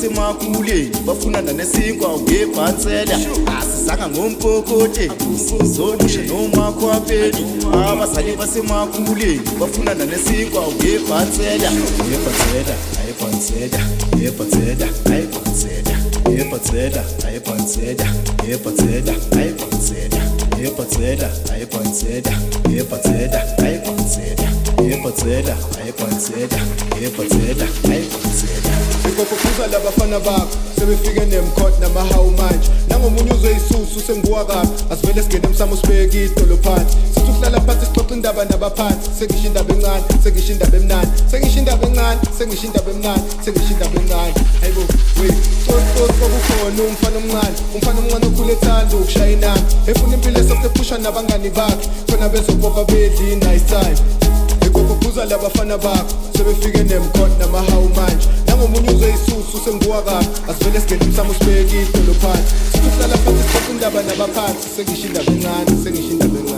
nasemakuleni bafunana nesinkwa ngebhatsela asizanga ngomkokote sizodushe nomakhwapeni abazali basemakuleni bafunana nesinkwa ngebhatsela ngebhatsela ayibhatsela ngebhatsela ayibhatsela ngebhatsela ayibhatsela ngebhatsela ayibhatsela ngebhatsela ayibhatsela ngebhatsela ayibhatsela ngebhatsela ayibhatsela ngebhatsela ayibhatsela ikopophuza labafana bakho sebefike nemkhot namahawu manje. Nangomunye uzwe isusu senguwa kabi. Asivele singene emsamo sibeke idolo phansi sithi ukuhlala phansi sixoxa indaba nabaphansi. Sengisho indaba encane sengisho indaba emnani sengisho indaba encane sengisho indaba emnani sengisho indaba encane. Hayibo wait. Tsotsosi kwakukhona umfana omncane. Umfana omncane okhule ethanda ukushaya inami efuna impilo esosephusha nabangani bakhe. Khona bezobopha bedli nice time. Ikopophuza labafana bakho sebefike nemkhot namahawu manje. Nangomunye uzwe isusu senguwa kabi asivele singene emsamo sibeke idolo phansi sithi ukuhlala phansi sixoxa indaba nabaphansi sengisho indaba encane sengisho indaba encane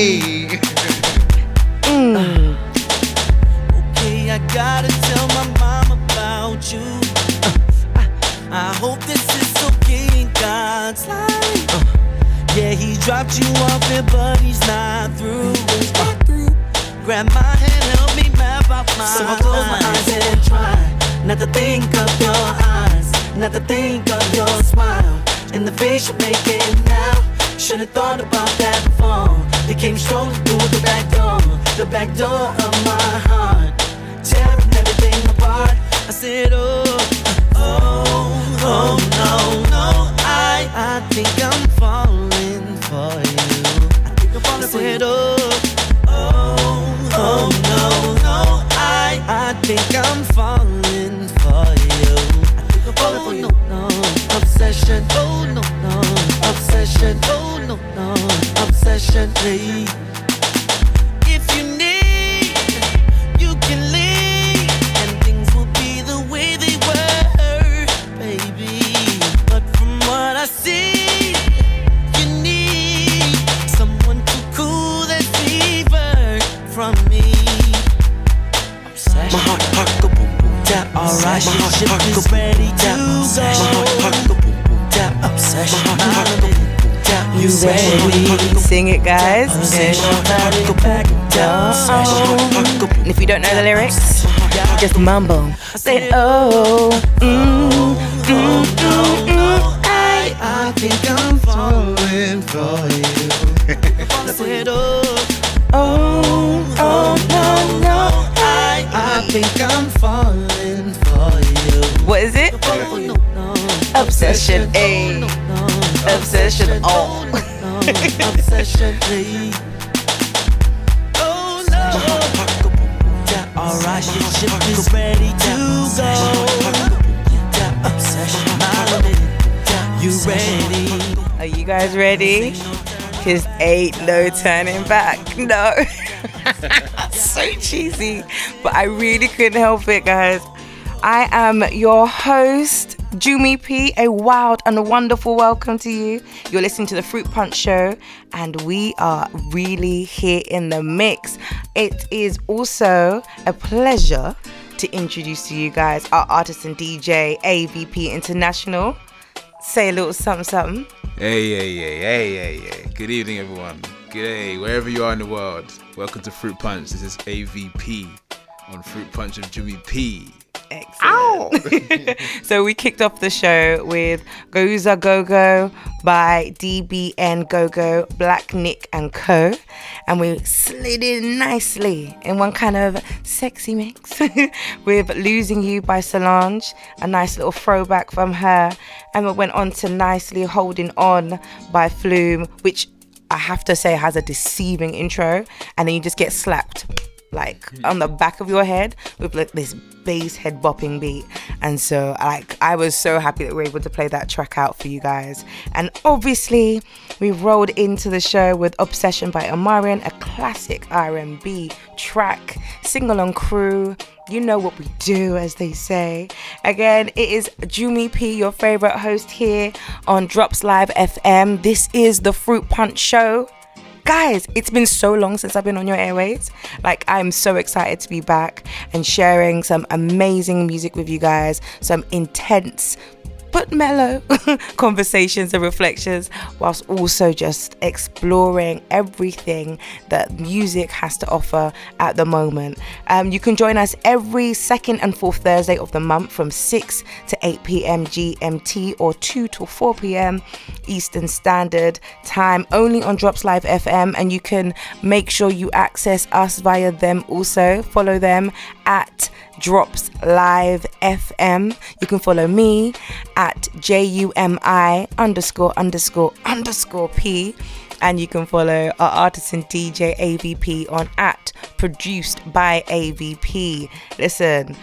Obsession. The lyrics, just mumble. Say, oh, mm, mm, mm, mm, I, I think I'm falling for you. Oh, oh, oh, no, no. I, think I'm falling for you. What is it? Oh. Obsession, A. Obsession, oh. Obsession, hey. Is ready to go. You ready? Are you guys ready? Cause ain't no turning back. No. so cheesy. But I really couldn't help it, guys. I am your host, Jumi P. A wild and wonderful welcome to you. You're listening to the Fruit Punch Show, and we are really here in the mix. It is also a pleasure to introduce to you guys our artist and DJ, AVP International. Say a little something, something. Hey, hey, hey, hey, hey, hey. Good evening, everyone. Good day, wherever you are in the world. Welcome to Fruit Punch. This is AVP on Fruit Punch of Jumi P. Excellent. so we kicked off the show with Goza Gogo by DBN Gogo, Blaqnick and Co. And we slid in nicely in one kind of sexy mix with Losing You by Solange, a nice little throwback from her. And we went on to nicely Holding On by Flume, which I have to say has a deceiving intro. And then you just get slapped like on the back of your head with like this bass head bopping beat and so like i was so happy that we were able to play that track out for you guys and obviously we rolled into the show with obsession by omarion a classic r&b track single on crew you know what we do, as they say. Again, it is Jumi P, your favorite host here on Drops Live FM. This is the Fruit Punch Show guys, it's been so long since I've been on your airways. Like, I'm so excited to be back and sharing some amazing music with you guys, some intense but mellow conversations and reflections, whilst also just exploring everything that music has to offer at the moment. Um, you can join us every second and fourth Thursday of the month from 6 to 8 p.m. GMT or 2 to 4 p.m. Eastern Standard Time, only on Drops Live FM. And you can make sure you access us via them also. Follow them at Drops Live FM. You can follow me at J U M I underscore underscore underscore P. And you can follow our artist and DJ AVP on at produced by AVP. Listen,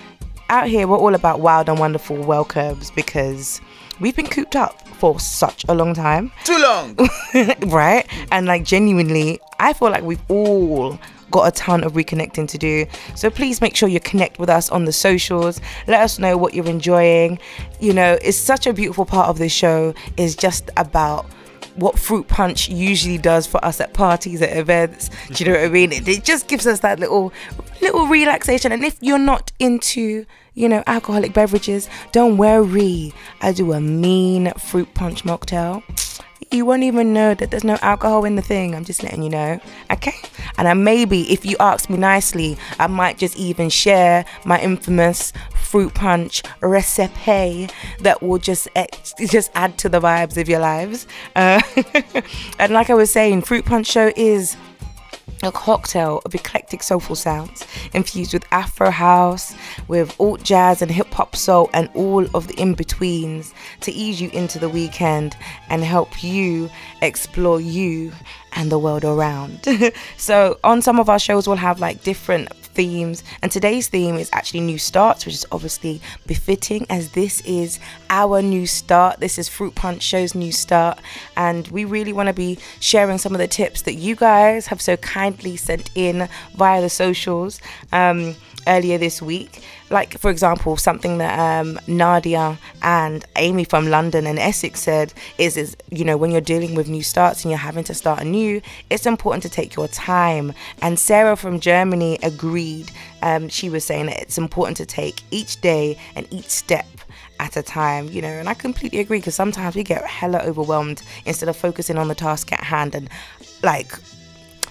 out here we're all about wild and wonderful welcomes because we've been cooped up for such a long time. Too long. right? And like genuinely, I feel like we've all got a ton of reconnecting to do. So please make sure you connect with us on the socials. Let us know what you're enjoying. You know, it's such a beautiful part of this show is just about what fruit punch usually does for us at parties at events do you know what i mean it, it just gives us that little little relaxation and if you're not into you know alcoholic beverages don't worry i do a mean fruit punch mocktail you won't even know that there's no alcohol in the thing. I'm just letting you know. Okay? And I maybe, if you ask me nicely, I might just even share my infamous fruit punch recipe that will just just add to the vibes of your lives. Uh, and like I was saying, fruit punch show is a cocktail of eclectic soulful sounds infused with Afro house, with alt jazz and hip hop soul, and all of the in betweens to ease you into the weekend and help you explore you and the world around. so, on some of our shows, we'll have like different themes. And today's theme is actually new starts, which is obviously befitting as this is our new start. This is Fruit Punch Show's new start. And we really want to be sharing some of the tips that you guys have so kindly sent in via the socials. Um, earlier this week. Like, for example, something that um, Nadia and Amy from London and Essex said is, is, you know, when you're dealing with new starts and you're having to start anew, it's important to take your time. And Sarah from Germany agreed. Um, she was saying that it's important to take each day and each step at a time, you know, and I completely agree because sometimes we get hella overwhelmed instead of focusing on the task at hand and like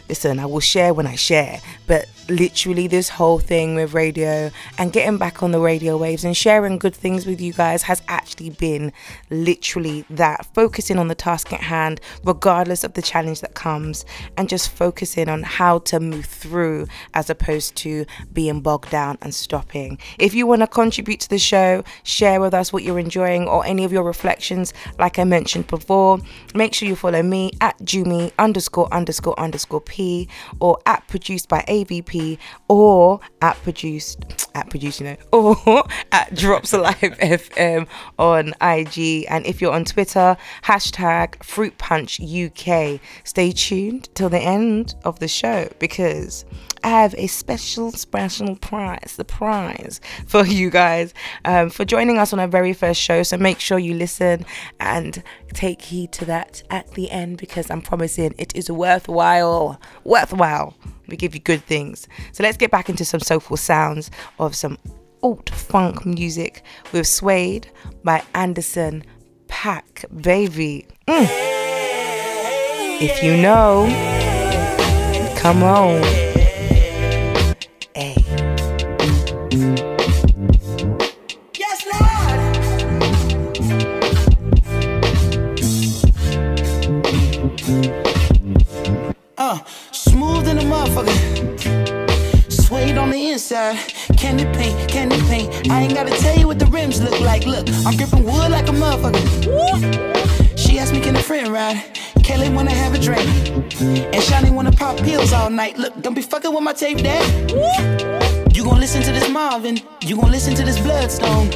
listen, I will share when I share, but literally this whole thing with radio and getting back on the radio waves and sharing good things with you guys has actually been literally that. Focusing on the task at hand regardless of the challenge that comes and just focusing on how to move through as opposed to being bogged down and stopping. If you want to contribute to the show share with us what you're enjoying or any of your reflections like i mentioned before make sure you follow me at jumi underscore underscore underscore p or at produced by avp or at produced at produced, you know, or at Drops Alive FM on IG. And if you're on Twitter, hashtag Fruit Punch UK. Stay tuned till the end of the show because I have a special, special prize, surprise for you guys um, for joining us on our very first show. So make sure you listen and take heed to that at the end because I'm promising it is worthwhile. Worthwhile. We give you good things. So let's get back into some soulful sounds of some alt funk music with Suede by Anderson .Paak, baby. Mm. If you know, come on. I'm gripping wood like a motherfucker. She asked me, can a friend ride? Kelly wanna have a drink. And Shani wanna pop pills all night. Look, don't be fucking with my tape, dad. You gon' listen to this Marvin. You gon' listen to this Bloodstone.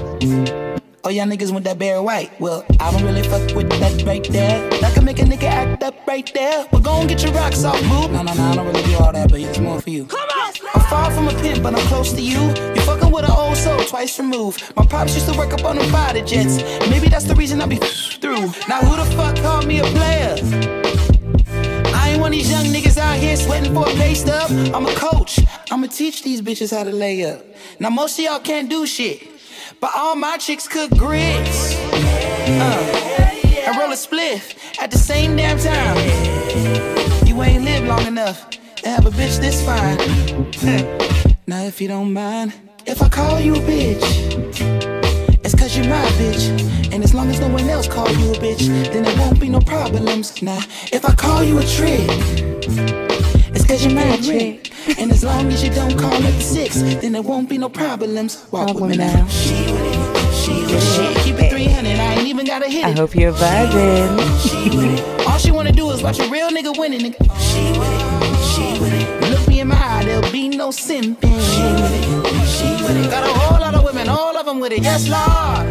Oh, y'all niggas want that Barry White. Well, I don't really fuck with that right there. That can make a nigga act up right there. But go and get your rocks off, boo. No, no, no, I don't really do all that, but it's more for you. Come on! I'm far from a pimp, but I'm close to you. You with an old soul twice removed. My pops used to work up on them fighter jets. Maybe that's the reason I be through. Now, who the fuck called me a player? I ain't one of these young niggas out here sweating for a pay stub. I'm a coach. I'ma teach these bitches how to lay up. Now most of y'all can't do shit, but all my chicks cook grits. Uh, and roll a spliff at the same damn time. You ain't lived long enough to have a bitch this fine. now if you don't mind, if I call you a bitch. It's cause you're my bitch. And as long as no one else call you a bitch, then there won't be no problems. Now, if I call you a trick, it's cause you're my trick. And as long as you don't call it the six, then there won't be no problems. Walk with me now. She with it, she with it. Keep it 300, I ain't even gotta hit I hope you're vibing. All she wanna do is watch a real nigga winning. Nigga. She with it. With me in my eye, there'll be no simping. She with it. She with it. Got a whole lot of women, all of them with it. Yes, Lord.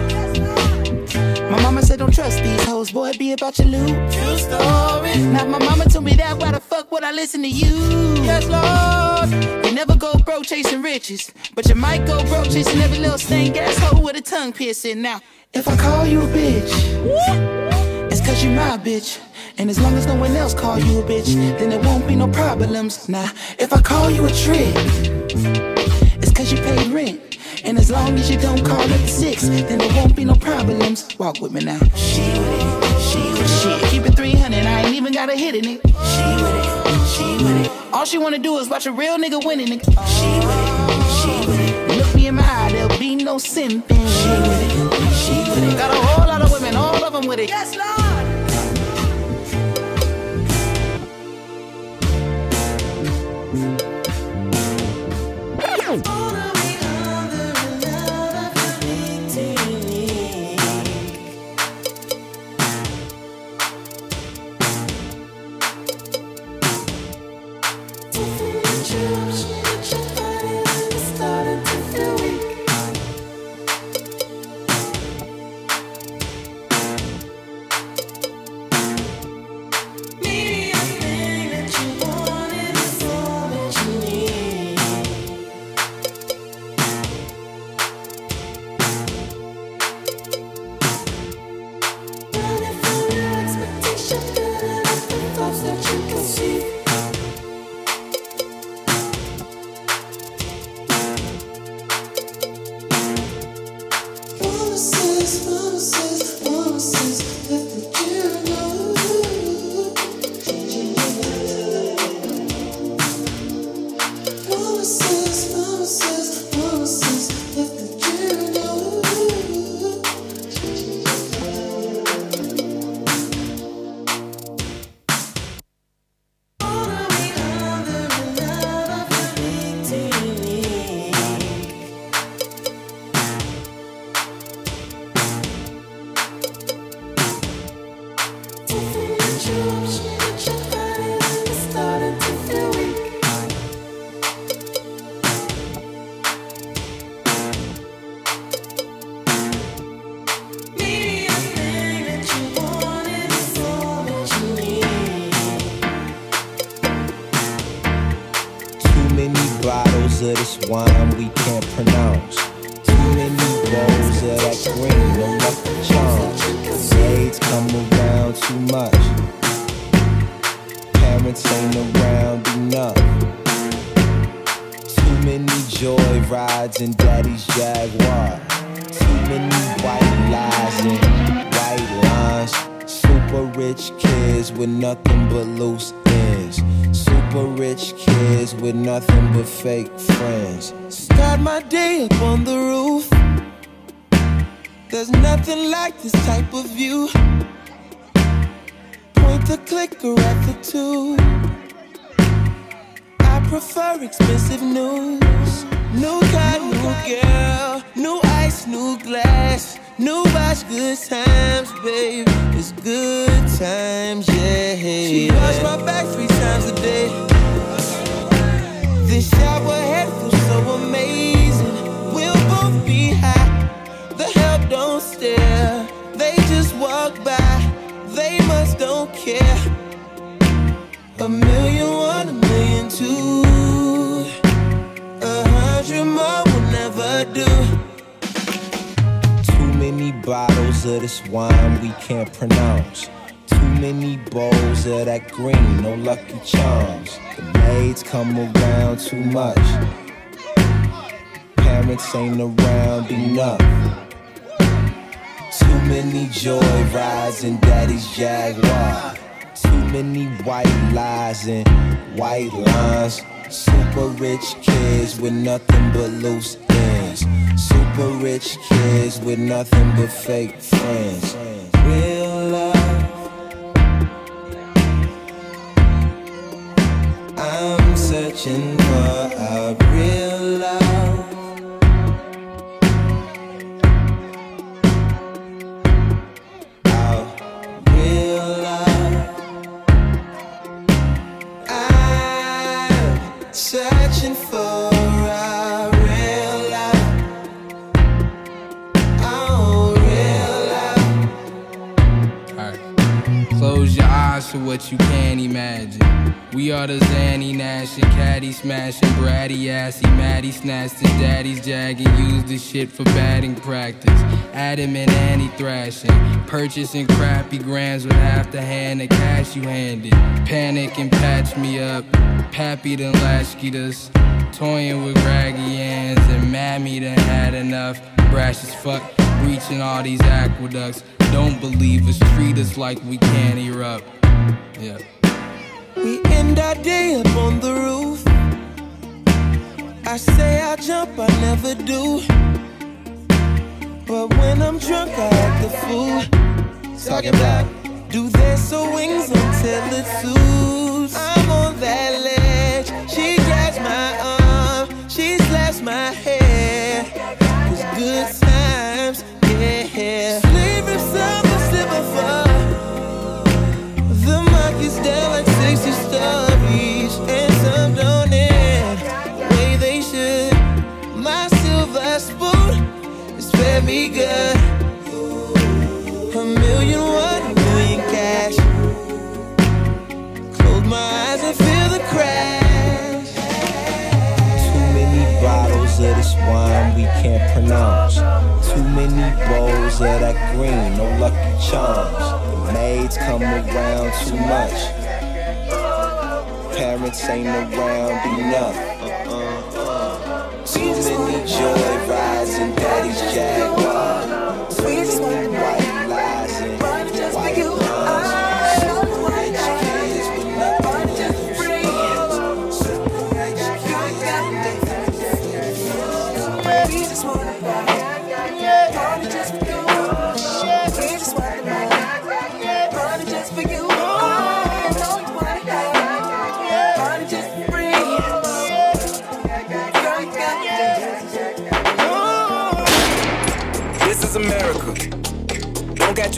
My mama said don't trust these hoes, boy, be about your loot. True story. Now my mama told me that, why the fuck would I listen to you? Yes, Lord. You never go broke chasing riches, but you might go broke chasing every little stank asshole with a tongue piercing. Now, if I call you a bitch, it's cause you my bitch. And as long as no one else call you a bitch, then there won't be no problems. Now, if I call you a trick, it's cause you paid rent. And as long as you don't call it the six, then there won't be no problems. Walk with me now. She with it, she with it. Shit, keep it 300, I ain't even gotta hit in it. She with it, she with it. All she wanna do is watch a real nigga winning, nigga. She with it, she with it. Look me in my eye, there'll be no simping. She with it, she with it. Got a whole lot of women, all of them with it. Yes, Lord. With nothing but loose ends. Super rich kids with nothing but fake friends. Start my day up on the roof. There's nothing like this type of view. Point the clicker at the tube. I prefer expensive news. New car, new girl, new ice, new glass, new watch, good times, babe. It's good times, yeah. She wash my back three times a day. This shower head feels so amazing. We'll both be high. The help don't stare. They just walk by. They must don't care. A million one, a million two. Do. Too many bottles of this wine we can't pronounce. Too many bowls of that green, no lucky charms. The maids come around too much. Parents ain't around enough. Too many joy rides in daddy's Jaguar. Too many white lies and white lines. Super rich kids with nothing but loose ends. Super rich kids with nothing but fake friends. Real love. I'm searching for what you can't imagine. We are the Zanny Nash and Caddy smashing, bratty assy, Maddie snatched his daddy's jag used the shit for batting practice. Adam and Annie thrashing, purchasing crappy grams with half the hand of cash you handed. Panic and patch me up, Pappy done latchkeyed us. Toying with raggy hands and Mammy done had enough. Brash as fuck, breaching all these aqueducts. Don't believe us, treat us like we can't erupt. Yeah. We end our day up on the roof. I say I'll jump, I never do. But when I'm drunk, I act the fool. Talking about do their so wings until it soothes. I'm on that ledge. She grabs my arm, she slaps my hair. It's good me good. A million, one million cash. Close my eyes and feel the crash. Too many bottles of this wine we can't pronounce. Too many bowls of that green, no lucky charms. The maids come around too much. Parents ain't around enough. Too many joy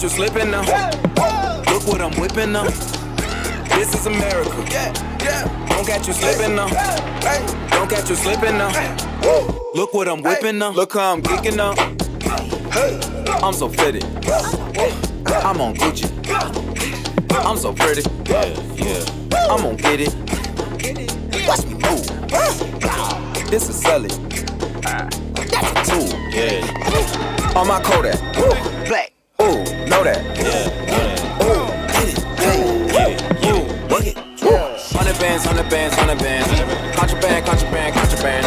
Catch you slipping now. Look what I'm whipping now. This is America. Don't catch you slipping now. Don't catch you slipping now. Look what I'm whipping now. Look how I'm kicking now. I'm so fitted. I'm on Gucci. I'm so pretty. Yeah. I'm gonna get it. Watch me move. This is Sully. That's a tool. Yeah. On my Kodak. Know that. Yeah. Ooh, get it. Hey. Yeah. Ooh, work it. Hundred bands, hundred bands, hundred bands. Contraband, contraband, contraband.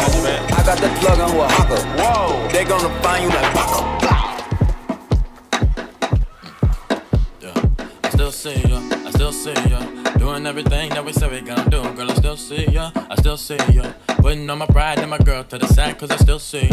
I got the plug on Oaxaca. Whoa. They gonna find you like Baka. I still see ya, I still see ya. Doing everything that we said we gonna do, girl. I still see ya, I still see ya. Putting all my pride and my girl to the side, cause I still see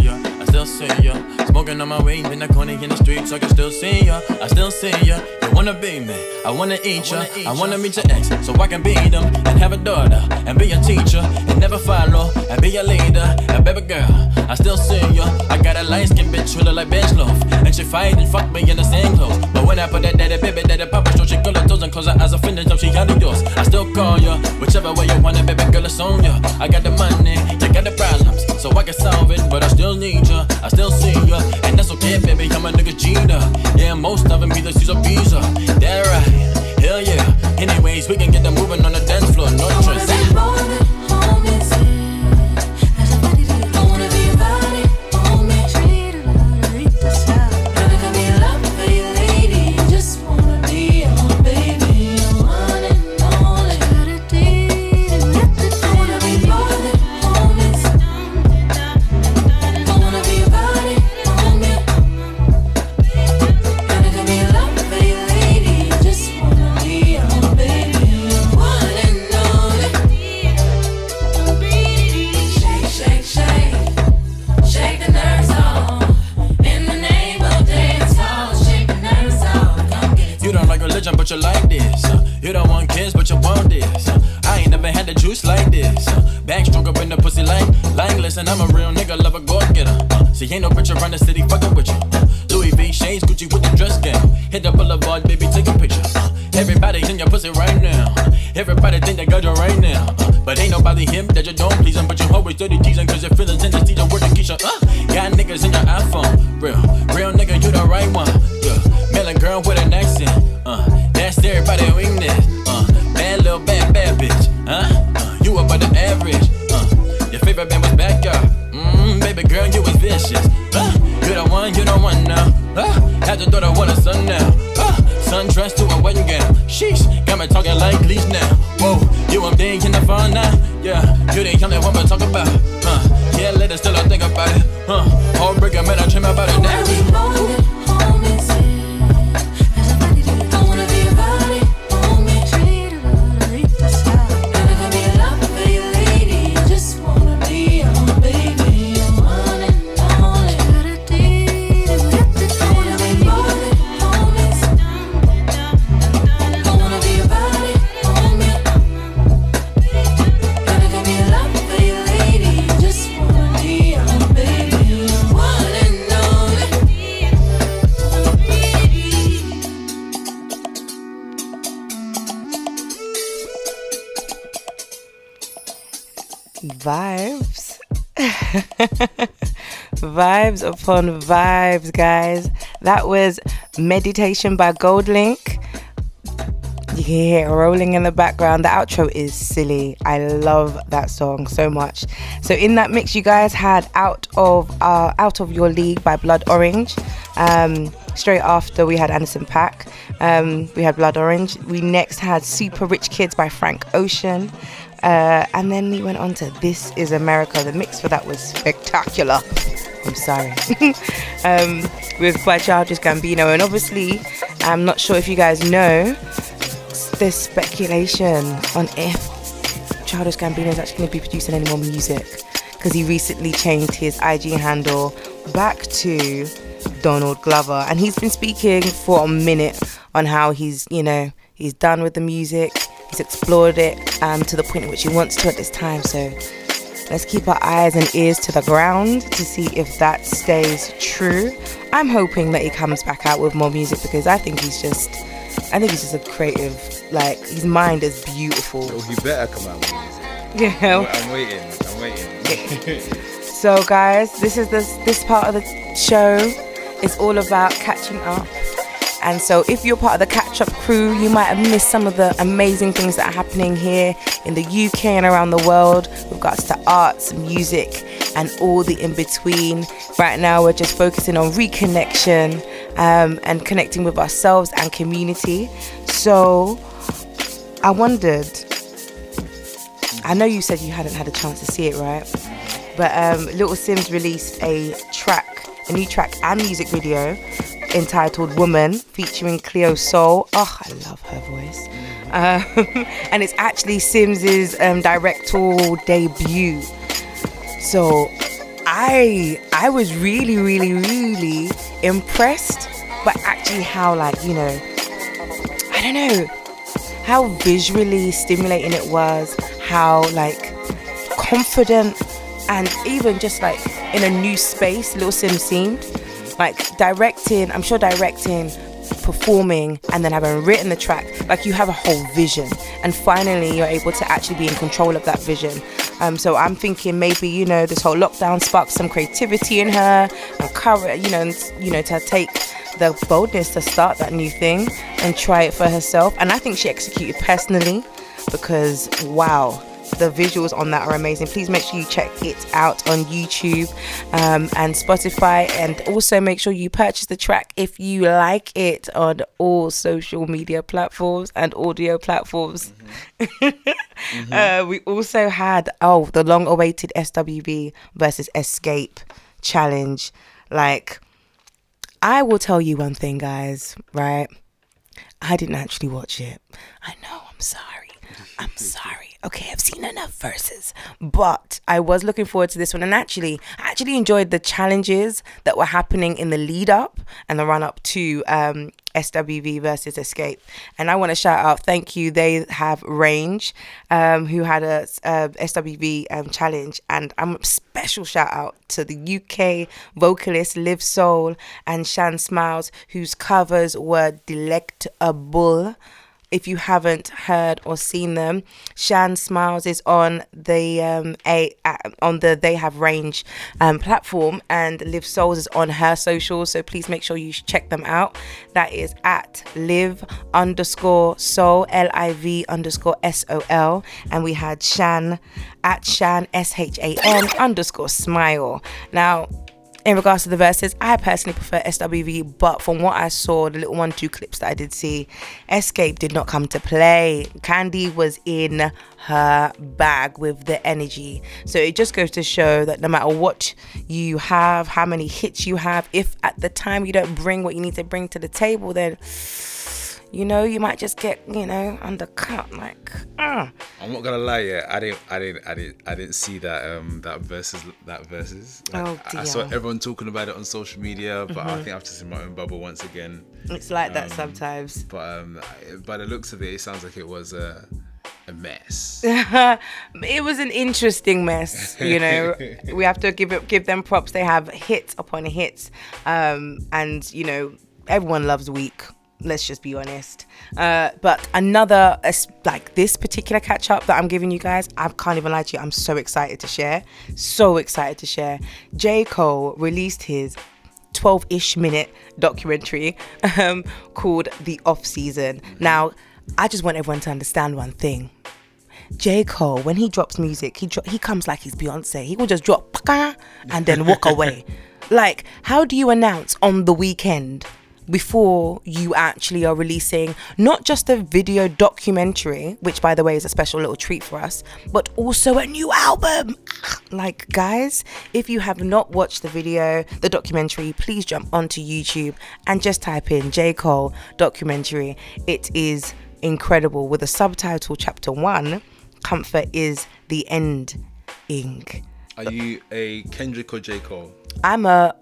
on my way, in the corner in the streets, so I can still see ya, I still see ya. You wanna be me, I wanna eat ya, I wanna meet your ex, so I can beat them and have a daughter and be a teacher and never follow and be a leader. And baby girl, I still see ya. I got a light skin bitch who look like bench loaf, and she fight and fuck me in the same clothes. But when I put that daddy baby daddy papa show, she girl her toes and close her eyes offended, so she out of yours. I still call ya, whichever way you want it, baby girl, it's on ya. I got the money, you got the problems, so I can solve it, but I still need ya, I still see ya, and that's okay, baby. I'm a nigga Gina. yeah, most of them either Caesar Pizza. That right, hell yeah. Anyways, we can get them moving on the dance floor, no trust. You like this. Uh, you don't want kids, but you want this. Uh, I ain't never had the juice like this. Uh, backstroke up in the pussy like, like listen, I'm a real nigga, love a go getter. Uh, see, ain't no bitch around the city fucking with you. Uh, Louis V shades, Gucci with the dress game. Hit the boulevard, baby, take a picture. Uh, everybody's in your pussy right now. Uh, everybody think they got you right now. Uh, but ain't nobody him that you don't please 'em, But you always dirty teasing, cause your feelings in the season. Word to Keisha. Uh, got niggas in your iPhone. Real, real nigga, you the right one. That's everybody weakness. Uh, bad little bad bad bitch. Huh? Uh, you above the average. Uh, your favorite band was backyard. Mmm, baby girl, you was vicious. Uh, you the one, you the one now. Uh, had to daughter want a son now. Uh, sundress to a wedding gown. Sheesh, got me talking like leash now. Whoa, you I'm in the fun now. Yeah, you the only one we talk about. Uh, yeah, later still I think about it. Uh, heartbreaker, man, I dream about it now. Vibes upon vibes, guys. That was Meditation by GoldLink. You can hear it rolling in the background. The outro is silly. I love that song so much. So in that mix, you guys had "Out of uh, Out of Your League" by Blood Orange. Um, straight after, we had Anderson .Paak. Um, we had Blood Orange. We next had "Super Rich Kids" by Frank Ocean. Uh, and then we went on to This Is America. The mix for that was spectacular. I'm sorry. um, with Childish Gambino. And obviously, I'm not sure if you guys know, there's speculation on if Childish Gambino is actually going to be producing any more music. Because he recently changed his IG handle back to Donald Glover. And he's been speaking for a minute on how he's, you know, he's done with the music. He's explored it um, to the point at which he wants to at this time. So let's keep our eyes and ears to the ground to see if that stays true. I'm hoping that he comes back out with more music because I think he's just, I think he's just a creative. Like his mind is beautiful. Oh, he better come out with music. Yeah. I'm waiting. I'm waiting. So guys, this is this this part of the show It's all about catching up. And so if you're part of the catch up crew, you might have missed some of the amazing things that are happening here in the UK and around the world with regards to arts, music, and all the in between. Right now, we're just focusing on reconnection um, and connecting with ourselves and community. So I wondered, I know you said you hadn't had a chance to see it, right? But um, Little Simz released a track, a new track and music video entitled Woman featuring Cleo Sol. Oh, I love her voice. Um, and it's actually Simz's um, directorial debut. So I I was really, really, really impressed but actually how like, you know, I don't know, how visually stimulating it was, how like confident and even just like in a new space Little Sim seemed. Like directing, I'm sure directing, performing, and then having written the track, like you have a whole vision. And finally, you're able to actually be in control of that vision. Um, so I'm thinking maybe you know this whole lockdown sparked some creativity in her, and courage, you know, you know to take the boldness to start that new thing and try it for herself. And I think she executed personally because wow, the visuals on that are amazing. Please make sure you check it out on YouTube um, and Spotify, and also make sure you purchase the track if you like it on all social media platforms and audio platforms. uh, we also had oh the long-awaited SWV versus Xscape challenge. Like, I will tell you one thing, guys. Right? I didn't actually watch it. I know. I'm sorry. I'm sorry. Okay, I've seen enough verses, but I was looking forward to this one, and actually, I actually enjoyed the challenges that were happening in the lead up and the run up to um, SWV versus Xscape. And I want to shout out, thank you. They have Range, um, who had a, a SWV um, challenge, and I'm a special shout out to the UK vocalist Liv Sol and Shan Smiles, whose covers were delectable if you haven't heard or seen them, Shan Smiles is on the um, a uh, on the They Have Range um, platform, and Liv Sol's is on her socials. So please make sure you check them out. That is at live underscore soul L I V underscore S O L, and we had Shan at Shan S H A N underscore smile. Now in regards to the verses, I personally prefer SWV, but from what I saw, the little one two clips that I did see, Xscape did not come to play. Kandi was in her bag with the energy. So it just goes to show that no matter what you have, how many hits you have, if at the time you don't bring what you need to bring to the table, then you know you might just get you know undercut like uh. I'm not gonna lie, yeah, I didn't, I didn't, I didn't, I didn't see that um that versus that versus. Like, Oh, I- I saw everyone talking about it on social media, but I Mhm. think I've just in my own bubble once again. It's like that Um, sometimes. But um, I- by the looks of it, it sounds like it was a a mess. it was an interesting mess you know we have to give it give them props they have hits upon hits um and you know everyone loves weak let's just be honest uh but another like this particular catch up that i'm giving you guys i can't even lie to you i'm so excited to share so excited to share j cole released his 12 ish minute documentary um, called The Off Season. Now, I just want everyone to understand one thing. J. Cole, when he drops music, he dro- he comes like he's Beyonce. He will just drop and then walk away. Like, how do you announce on the weekend before you actually are releasing not just a video documentary, which by the way is a special little treat for us, but also a new album? Like, guys, if you have not watched the video, the documentary, please jump onto YouTube and just type in J. Cole documentary. It is incredible with a subtitle chapter one comfort is the end ing Are you a Kendrick or J Cole? i'm a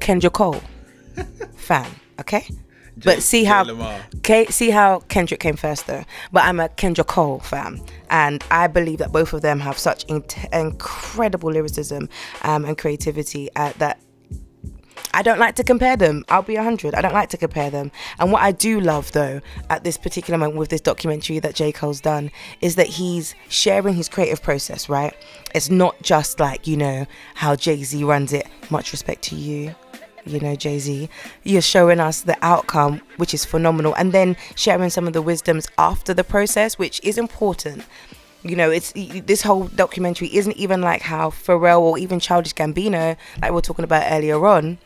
Kendrick cole fan okay but see how okay, see how Kendrick came first though. But I'm a Kendra Cole fan, and I believe that both of them have such in- incredible lyricism um, and creativity uh, that I don't like to compare them. I'll be 100. I don't like to compare them. And what I do love, though, at this particular moment with this documentary that J. Cole's done, is that he's sharing his creative process, right? It's not just like, you know, how Jay Z runs it. Much respect to you. You know, Jay Z, you're showing us the outcome, which is phenomenal, and then sharing some of the wisdoms after the process, which is important. You know, it's this whole documentary isn't even like how Pharrell or even Childish Gambino, like we are talking about earlier on,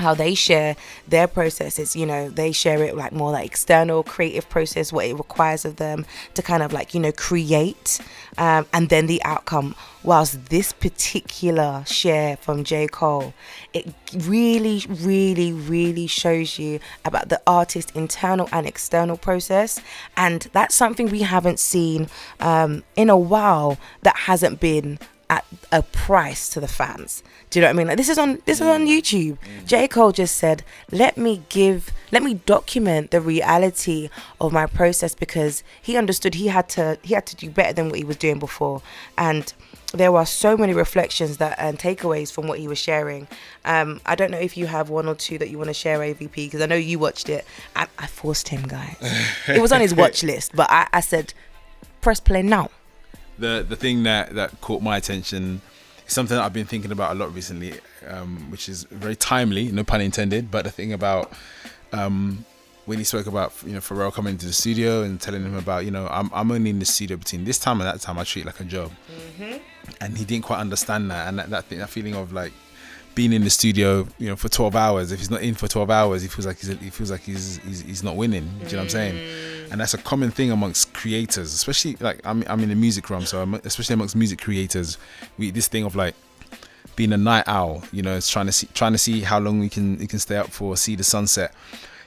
how they share their processes you know they share it like more like external creative process what it requires of them to kind of like you know create um, and then the outcome. Whilst this particular share from j. Cole it really really really shows you about the artist's internal and external process. And that's something we haven't seen um, in a while that hasn't been at a price to the fans. Do you know what I mean? Like this is on this is on YouTube. J. Cole just said, "Let me give, let me document the reality of my process because he understood he had to he had to do better than what he was doing before." And there were so many reflections that and takeaways from what he was sharing. Um, I don't know if you have one or two that you want to share, AVP, because I know you watched it. I, I forced him, guys. it was on his watch list, but I, I said, "Press play now." the the thing that that caught my attention something that I've been thinking about a lot recently, um, which is very timely, no pun intended. But the thing about um, when he spoke about you know Pharrell coming into the studio and telling him about you know I'm I'm only in the studio between this time and that time I treat it like a job, and he didn't quite understand that and that that, thing, that feeling of like being in the studio, you know, for 12 hours. If he's not in for 12 hours, he feels like he's he feels like he's he's, he's not winning. Do you know what I'm saying? Mm. And that's a common thing amongst creators, especially like I'm I'm in the music realm, so I'm, especially amongst music creators, we this thing of like being a night owl. You know, it's trying to see trying to see how long we can we can stay up for, see the sunset.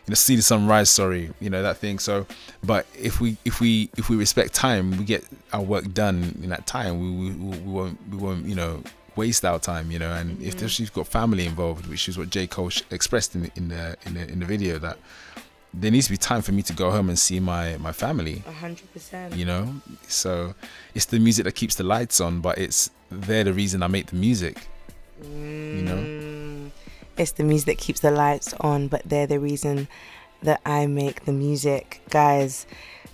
You know, see the sunrise. Sorry, you know that thing. So, but if we if we if we respect time, we get our work done in that time. We we, we won't we won't you know waste our time, you know. And if Mm-hmm. she's got family involved, which is what J Cole sh- expressed in the, in the in the in the video, that there needs to be time for me to go home and see my my family. A hundred percent. You know, so it's the music that keeps the lights on, but it's they're the reason I make the music. You know, Mm, It's the music that keeps the lights on, but they're the reason that I make the music. Guys,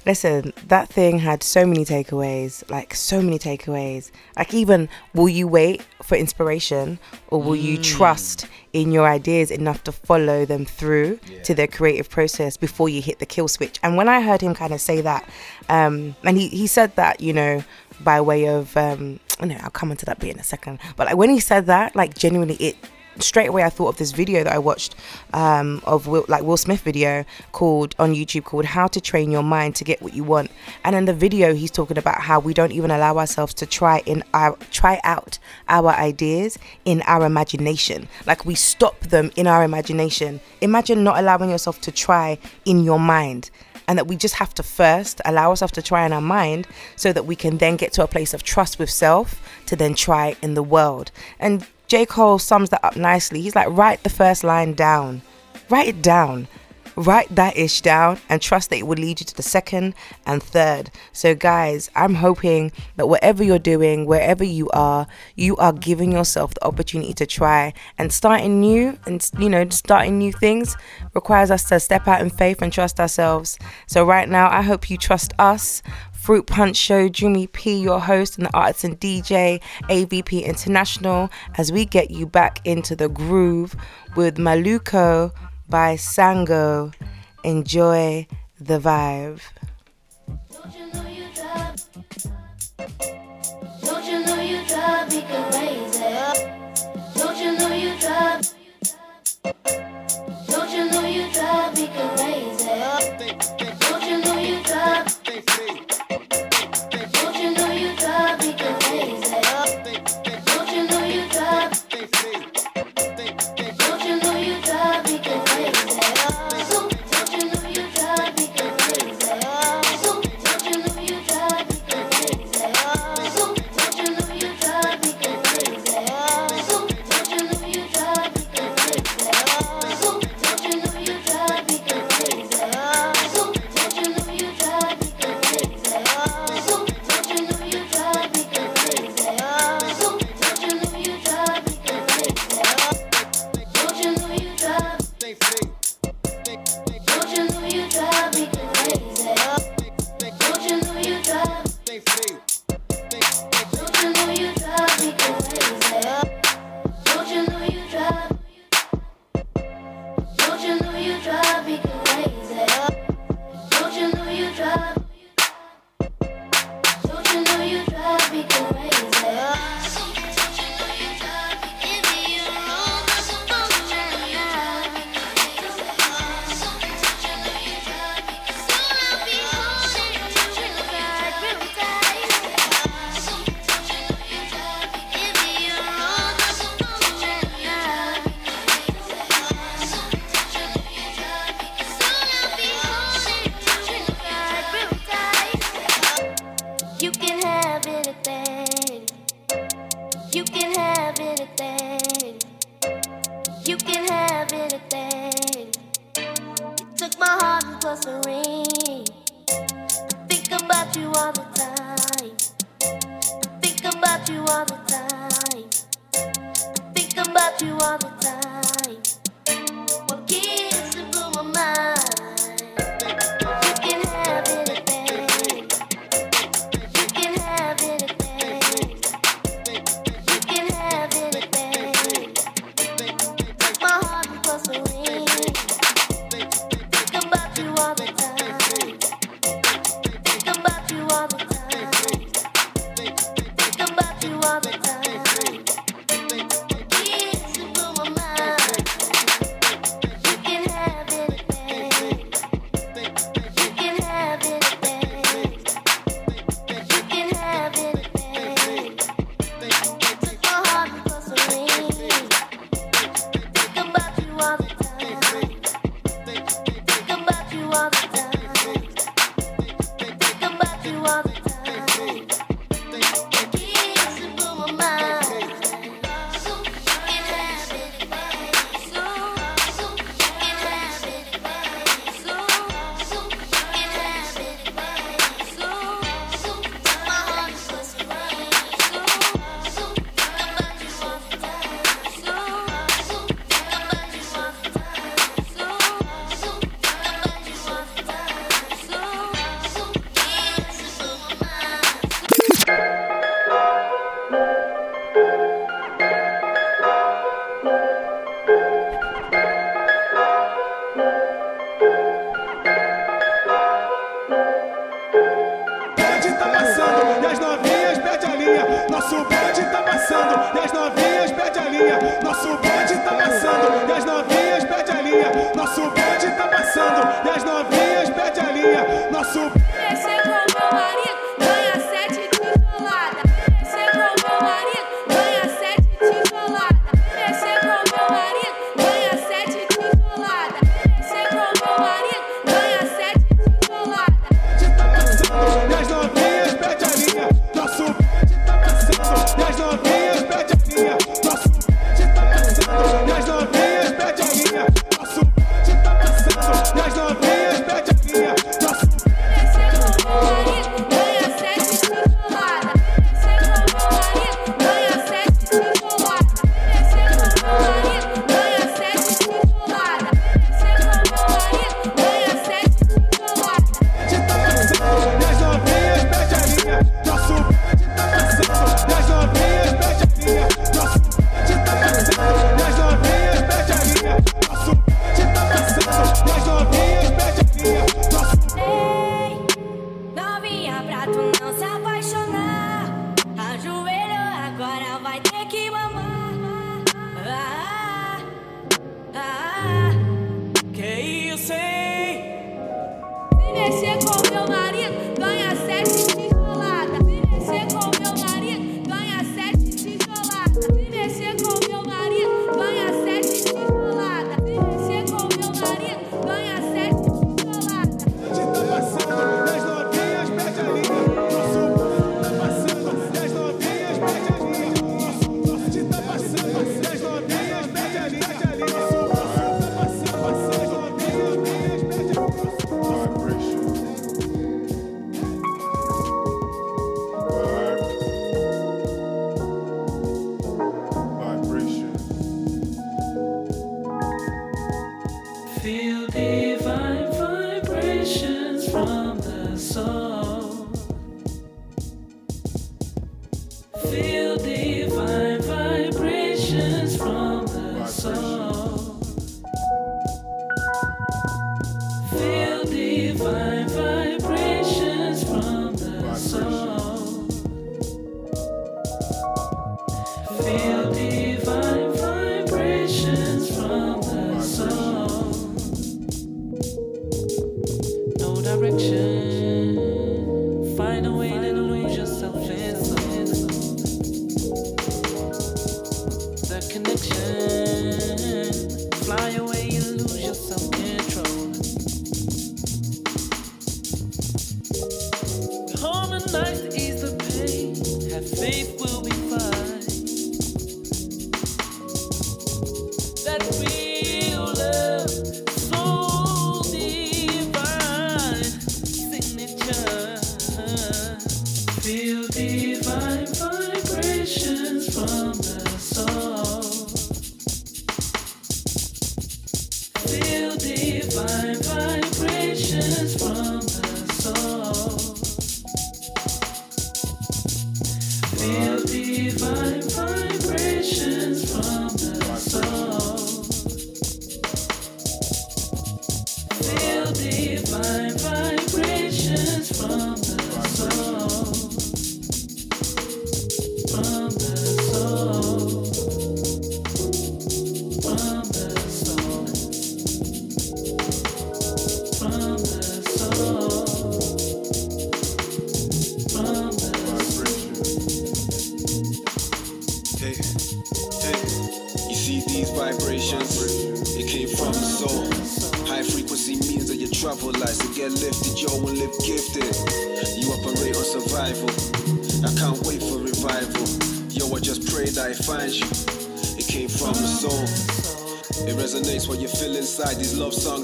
listen, that thing had so many takeaways, like so many takeaways. Like, even will you wait for inspiration or will you trust in your ideas enough to follow them through to their creative process before you hit the kill switch? And when I heard him kind of say that, um, and he, he said that, you know, by way of, um, no, I'll come into that bit in a second. But like when he said that, like genuinely, it straight away I thought of this video that I watched um, of Will, like Will Smith video called on YouTube called "How to Train Your Mind to Get What You Want." And in the video, he's talking about how we don't even allow ourselves to try in our try out our ideas in our imagination. Like we stop them in our imagination. Imagine not allowing yourself to try in your mind and that we just have to first allow ourselves to try in our mind so that we can then get to a place of trust with self to then try in the world. And J. Cole sums that up nicely. He's like, write the first line down, write it down. Write that ish down and trust that it will lead you to the second and third. So, guys, I'm hoping that whatever you're doing, wherever you are, you are giving yourself the opportunity to try and starting new and, you know, starting new things requires us to step out in faith and trust ourselves. So, right now, I hope you trust us. Fruit Punch Show, Jumi P, your host and the artist and DJ, AVP International, as we get you back into the groove with Maluko by Sango. Enjoy the vibe. Don't you know you drive me crazy? Don't you know you drive?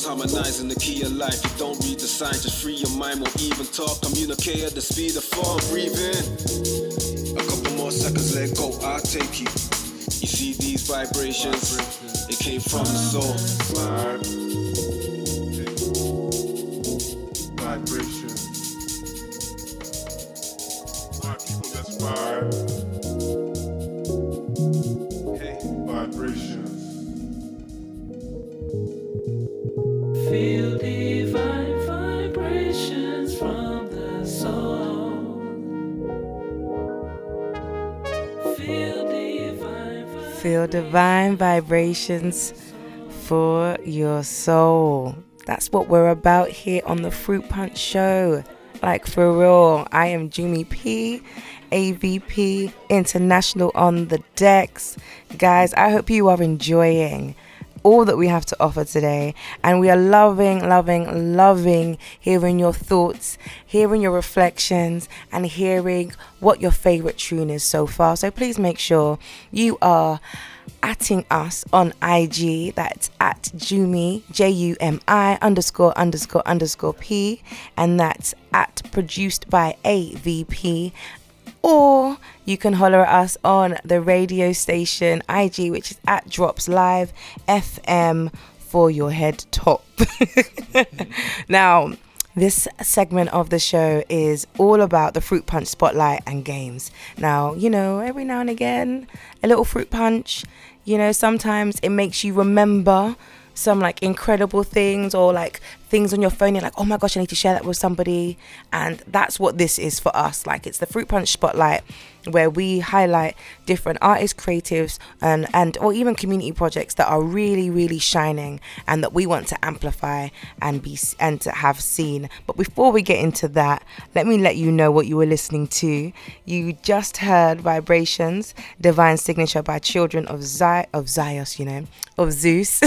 Harmonize the key of life. You don't read the signs, just free your mind. Won't even talk. Communicate at the speed of thought. breathing. A couple more seconds, let go. I'll take you. You see these vibrations? It came from the soul. Divine divine vibrations for your soul. That's what we're about here on the Fruit Punch Show. Like for real, I am Jumi P, AVP International on the decks. Guys, I hope you are enjoying all that we have to offer today. And we are loving, loving, loving hearing your thoughts, hearing your reflections, and hearing what your favorite tune is so far. So please make sure you are atting us on IG. That's at Jumi, J U M I underscore underscore underscore P. And that's at produced by AVP or you can holler at us on the radio station IG, which is at Drops Live FM for your head top. now, this segment of the show is all about the fruit punch spotlight and games. Now, you know, every now and again, a little fruit punch, you know, sometimes it makes you remember some like incredible things or like things on your phone. You're like, oh my gosh, I need to share that with somebody. And that's what this is for us. Like, it's the fruit punch spotlight where we highlight different artists, creatives, and and or even community projects that are really, really shining and that we want to amplify and be and to have seen. But before we get into that, let me let you know what you were listening to. You just heard Vibrations, Divine Signature by Children of Zy of Zios, you know, of Zeus.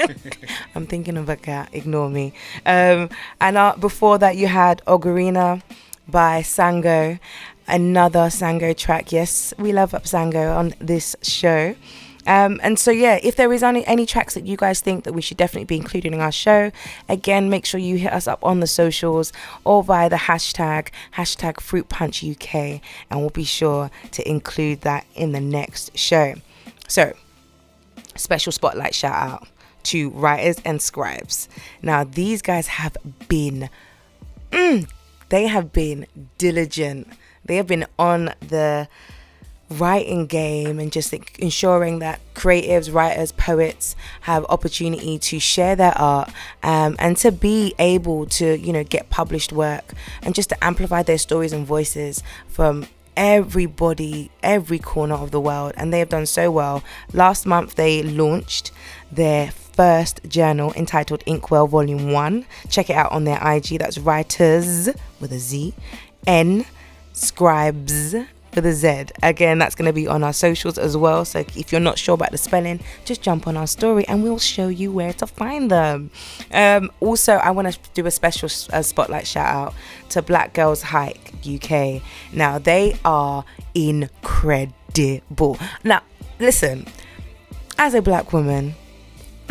I'm thinking of a cat. Ignore me. Um, and uh, before that, you had Ogarina by Sango, another Sango track. Yes, we love up Sango on this show. Um, and so, yeah, if there is any, any tracks that you guys think that we should definitely be including in our show, again, make sure you hit us up on the socials or via the hashtag, hashtag Fruit Punch UK, and we'll be sure to include that in the next show. So, special spotlight shout out to writers and scribes. Now, these guys have been, mm, they have been diligent. They have been on the writing game and just ensuring that creatives, writers, poets have opportunity to share their art um, and to be able to, you know, get published work and just to amplify their stories and voices from everybody, every corner of the world. And they have done so well. Last month, they launched their first journal entitled Inkwell Volume 1. Check it out on their IG. That's writers with a Z, N, scribes with a Z. Again, that's going to be on our socials as well. So if you're not sure about the spelling, just jump on our story and we'll show you where to find them. Um, also, I want to do a special uh, spotlight shout out to Black Girls Hike UK. Now, they are incredible. Now, listen, as a black woman,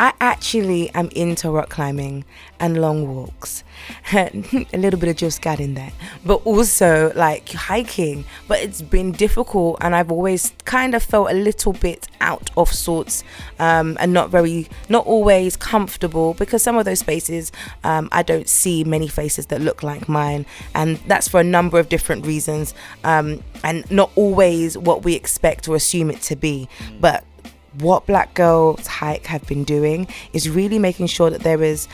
I actually am into rock climbing and long walks. a little bit of Jill Scott in there, but also like hiking. But it's been difficult, and I've always kind of felt a little bit out of sorts um, and not very, not always comfortable because some of those spaces um, I don't see many faces that look like mine, and that's for a number of different reasons, um, and not always what we expect or assume it to be. But what Black Girls Hike have been doing is really making sure that there is,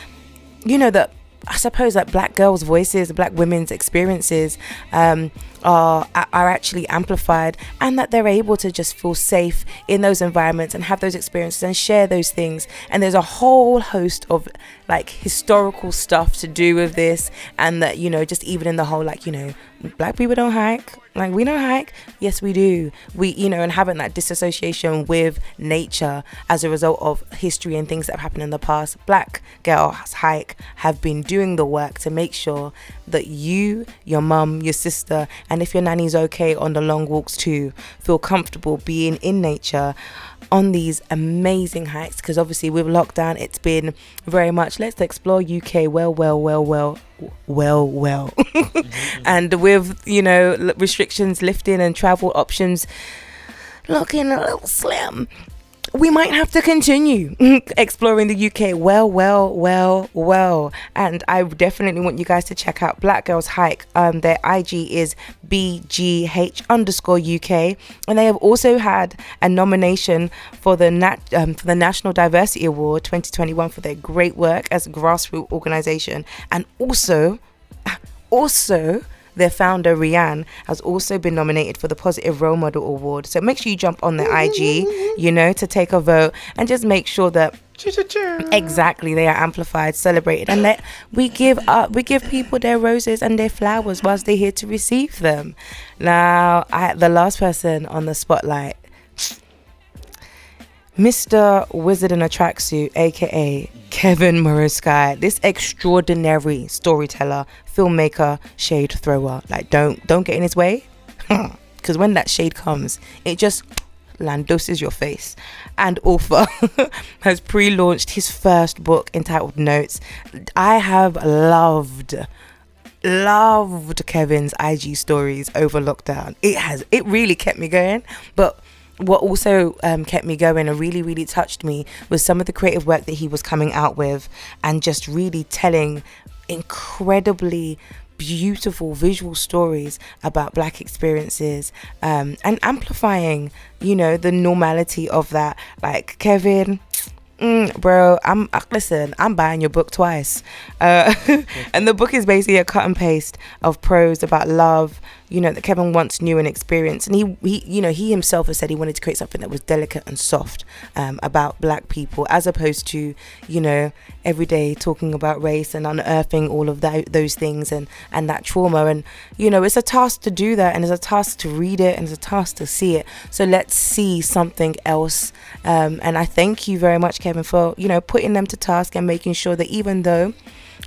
you know, that I suppose that black girls' voices, black women's experiences um, are are actually amplified, and that they're able to just feel safe in those environments and have those experiences and share those things. And there's a whole host of like historical stuff to do with this, and that you know, just even in the whole like you know, black people don't hike. Like we don't hike. Yes, we do. We, you know, and having that disassociation with nature as a result of history and things that have happened in the past. Black girls hike have been doing the work to make sure that you, your mum, your sister, and if your nanny's okay on the long walks too, feel comfortable being in nature on these amazing hikes because obviously with lockdown it's been very much let's explore UK well well well well well well. Mm-hmm. And with you know restrictions lifting and travel options looking a little slim we might have to continue exploring the UK well, well, well, well. And I definitely want you guys to check out Black Girls Hike. Um, their IG is BGH underscore UK, and they have also had a nomination for the nat- um, for the National Diversity Award 2021 for their great work as a grassroots organization, and also, also their founder Rhiane has also been nominated for the Positive Role Model Award. So make sure you jump on their IG, mm-hmm. you know, to take a vote and just make sure that exactly they are amplified, celebrated, and that we give up, we give people their roses and their flowers whilst they're here to receive them. Now, I the last person on the spotlight. Mr. Wizard in a Tracksuit, aka Kevin Morosky, this extraordinary storyteller, filmmaker, shade thrower. Like, don't don't get in his way, because when that shade comes, it just landoses your face. And author has pre-launched his first book entitled Notes. I have loved loved Kevin's IG stories over lockdown. It has it really kept me going, but what also um, kept me going and really, really touched me was some of the creative work that he was coming out with and just really telling incredibly beautiful visual stories about black experiences um, and amplifying, you know, the normality of that. Like, Kevin. Mm, bro, I'm uh, listen. I'm buying your book twice, uh, and the book is basically a cut and paste of prose about love, you know, that Kevin once knew and experienced. And he, he, you know, he himself has said he wanted to create something that was delicate and soft um, about black people, as opposed to, you know, every day talking about race and unearthing all of that, those things and and that trauma. And you know, it's a task to do that, and it's a task to read it, and it's a task to see it. So let's see something else. Um, and I thank you very much, Kevin, for you know putting them to task and making sure that even though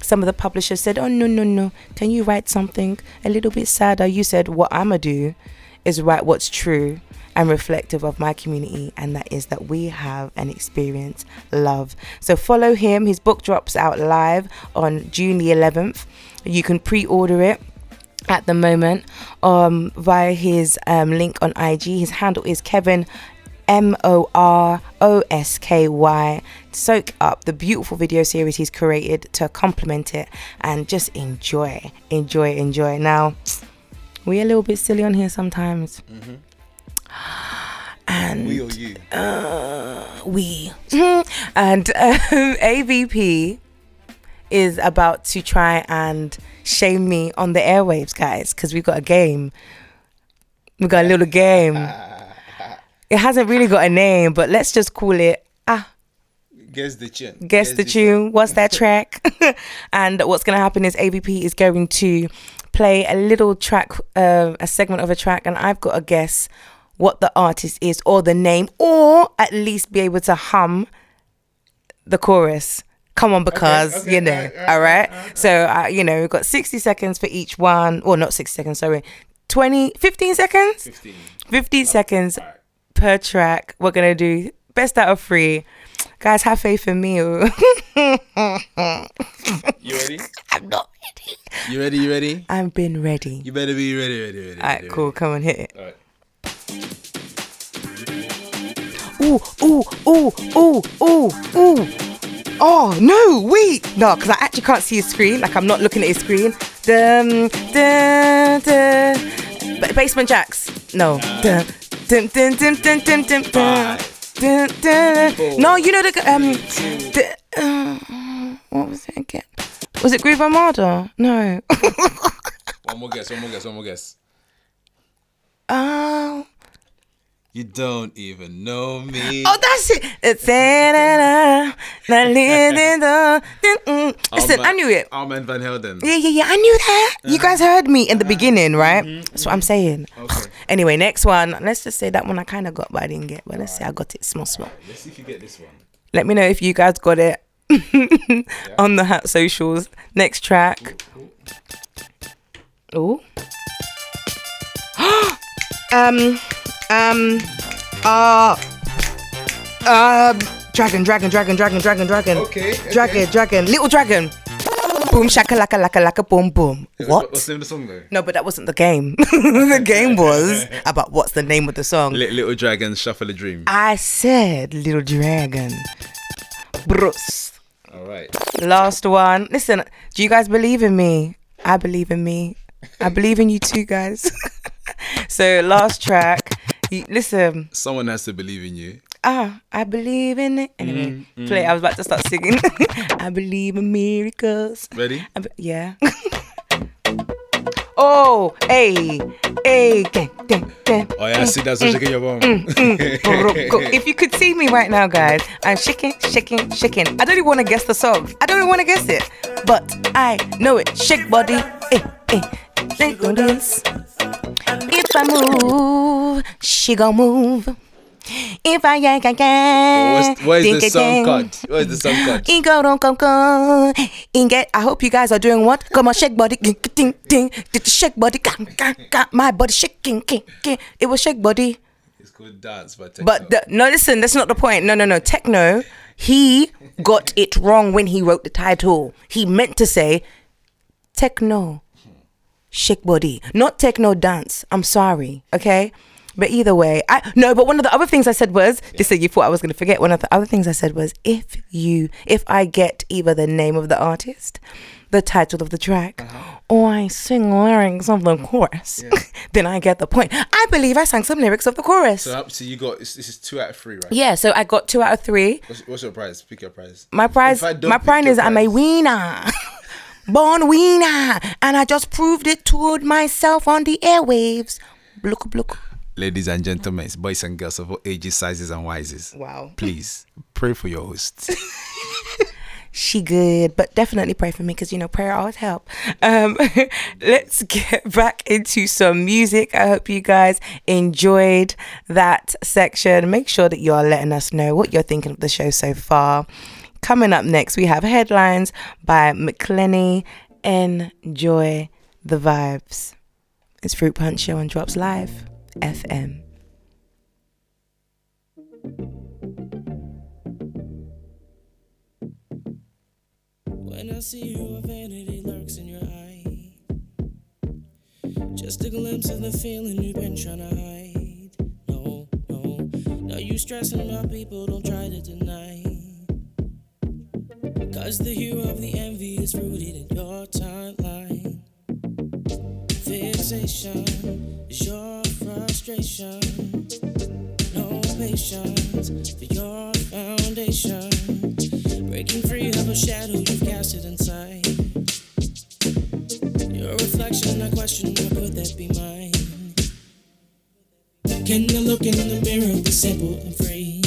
some of the publishers said, "Oh no, no, no! Can you write something a little bit sadder?" You said, "What I'ma do is write what's true and reflective of my community, and that is that we have and experience love." So follow him. His book drops out live on June the 11th. You can pre-order it at the moment um, via his um, link on IG. His handle is Kevin M O R O S K Y. Soak up the beautiful video series he's created to complement it and just enjoy, enjoy, enjoy. Now, we're a little bit silly on here sometimes. And We or you? Uh, we. and um, AVP is about to try and shame me on the airwaves, guys, because we've got a game. We got a little game. It hasn't really got a name, but let's just call it ah Guess the tune. guess the tune what's that track and what's going to happen is avp is going to play a little track, uh, a segment of a track, and I've got to guess what the artist is or the name, or at least be able to hum the chorus. Come on, because you know, all right. So uh, you know, we've got sixty seconds for each one, or not sixty seconds. Sorry, 20, 15 seconds. 15, 15 seconds per track. We're gonna do best out of three. Guys, have faith in me. You ready? I'm not ready. You ready? You ready? I've been ready. You better be ready, ready, ready. All right, ready, cool. Come on, hit it. All right. Ooh, ooh, ooh, ooh, ooh, ooh. Oh no, wait, no, because I actually can't see his screen. Like I'm not looking at his screen. Dum, dum, dum. Ba- Basement Jaxx. No. Dum, Dun, dun. No, you know the um, the, uh, what was it again? Was it Groove Armada? No. One more guess. One more guess. One more guess. Oh, You don't even know me. oh, that's it. Mm. Listen, I knew it. Armand Van Helden. Yeah, yeah, yeah. I knew that. You guys heard me in the beginning, right? That's what I'm saying. Anyway, next one. Let's just say that one I kind of got, but I didn't get. But let's say I got it small, small. Let's see if you get this one. Let me know if you guys got it on the hat socials. Next track. Oh. um. Um. Uh. Um. Dragon, dragon, dragon, dragon, dragon, dragon. Okay, Dragon, dragon, little dragon. Boom shaka laka laka laka boom boom. What? What's the name of the song though? No, but that wasn't the game. the game was about what's the name of the song. Li- Little Dragon Shuffle a Dream. I said little dragon. Bruce. All right. Last one. Listen, do you guys believe in me? I believe in me. I believe in you too, guys. so last track. Listen. Someone has to believe in you. Ah, I believe in it. Anyway, Mm, mm. play. I was about to start singing. I believe in miracles. Ready? Be- yeah. oh, hey, hey, gang, gang, gang. Oh yeah, I see that. So Mm, shaking your bum. mm, mm. Brocco. if you could see me right now, guys, I'm shaking, shaking, shaking. I don't even want to guess the song. I don't even want to guess it, but I know it. Shake body, eh, eh. They gon' dance. I move, she gon' move. If I yank. What's, what is ding, the song cut? What is the song cut? Ingo don't come come. Inget. I hope you guys are doing what? Come on, shake body, ding ding ding. Shake body, gang, gang, gang. my body shaking, king, king. It was shake body. It's called dance, but But the, no, listen, that's not the point. No, no, no. Techno, he got it wrong when he wrote the title. He meant to say techno, shake body, not techno dance. I'm sorry, okay? But either way, I no. But one of the other things I said was, listen, you thought I was gonna forget. One of the other things I said was, if you, if I get either the name of the artist, the title of the track, uh-huh. or I sing lyrics of the chorus, then I get the point. I believe I sang some lyrics of the chorus. So, so you got this is two out of three, right? Yeah, so I got two out of three. What's, what's your prize? Pick your prize. My prize, If I don't my prize is I'm a wiener, born wiener, and I just proved it to myself on the airwaves. Look, look. Ladies and gentlemen, boys and girls of all ages, sizes, and wises. Wow. Please pray for your host. She good, but definitely pray for me because you know prayer always help. Um, let's get back into some music. I hope you guys enjoyed that section. Make sure that you are letting us know what you're thinking of the show so far. Coming up next, we have headlines by McClenny. Enjoy the vibes. It's Fruit Punch Show and Drops Live FM. When I see you, a vanity lurks in your eye. Just a glimpse of the feeling you've been trying to hide. No, no. Now you stressing about people, don't try to deny. Cause the hue of the envy is rooted in your timeline. Fixation is your frustration. No patience for your foundation. Breaking free of a shadow you've casted inside. Your reflection, I question, how could that be mine? Can you look in the mirror, be simple and free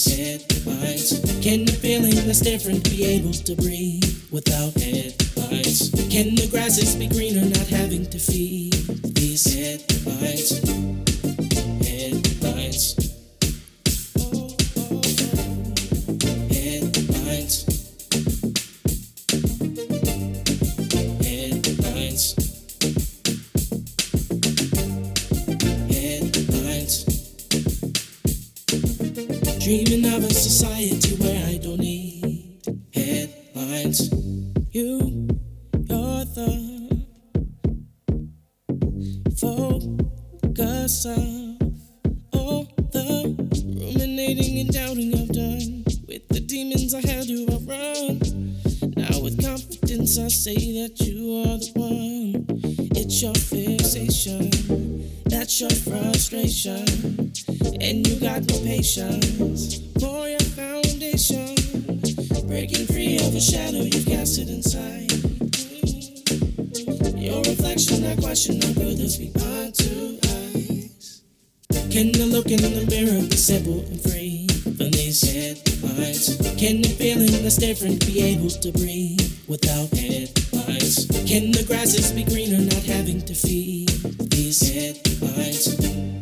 said goodbyes. Can the feeling that's different be able to breathe without headlights? Can the grasses be greener not having to feed these headlights? Dreaming of a society where I don't need something that's different, be able to breathe without headlights. Can the grasses be greener, not having to feed these headlights?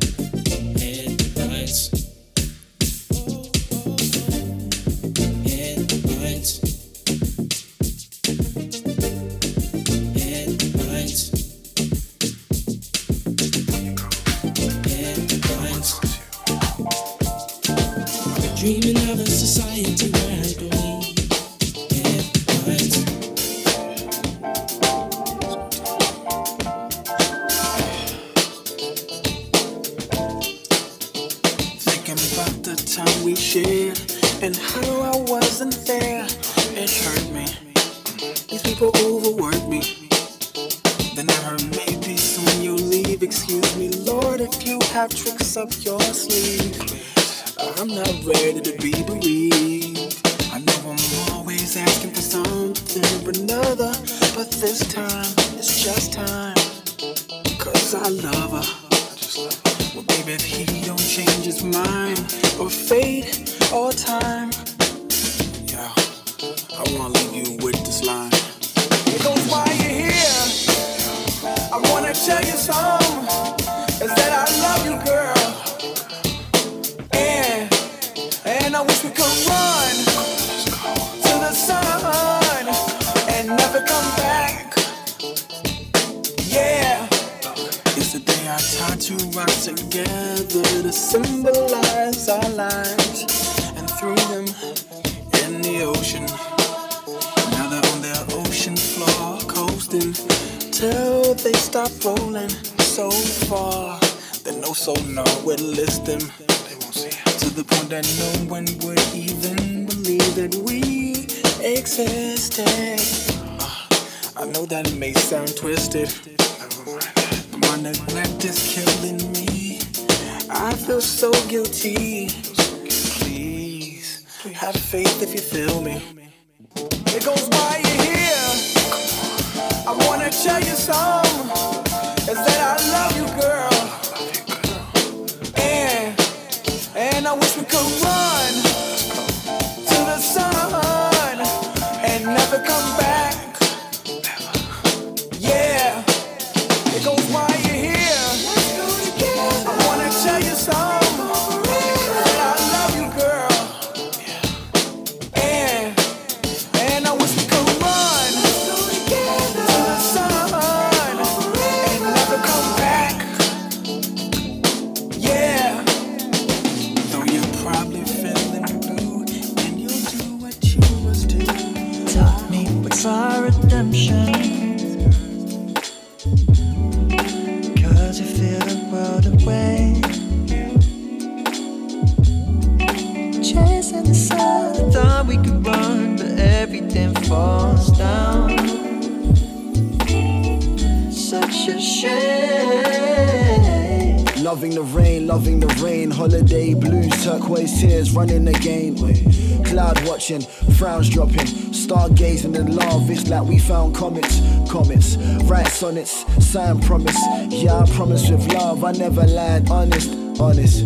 sonnets. signed promise, yeah, I promise with love. I never lied, honest, honest.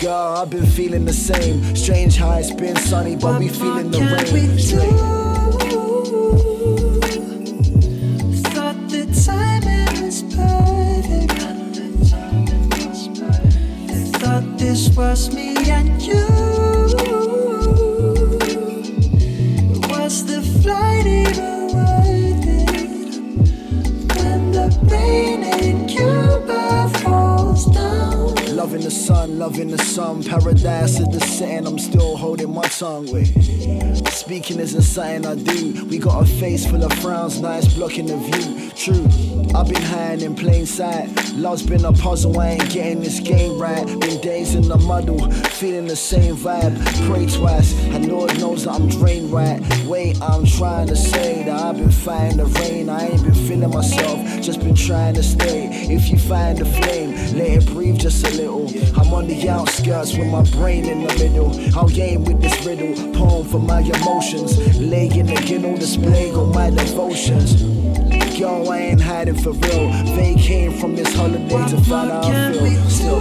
Girl, I've been feeling the same. Strange how it's been sunny, but what we feeling the rain. Thought this was me and you. Sun, loving the sun, paradise is the setting. I'm still holding my tongue. Wait, speaking isn't something I do. We got a face full of frowns, nice blocking the view. True, I've been hiding in plain sight. Love's been a puzzle, I ain't getting this game right. Been days in the muddle, feeling the same vibe. Pray twice, and Lord knows that I'm drained right. Wait, I'm trying to say that I've been fighting the rain. I ain't been feeling myself, just been trying to stay. If you find the flame, let it breathe just a little. I'm on the outskirts with my brain in the middle. I'll game with this riddle, poem for my emotions. Leg in the display on my devotions. Yo, I ain't hiding for real. They came from this holiday to find out how I feel. Still.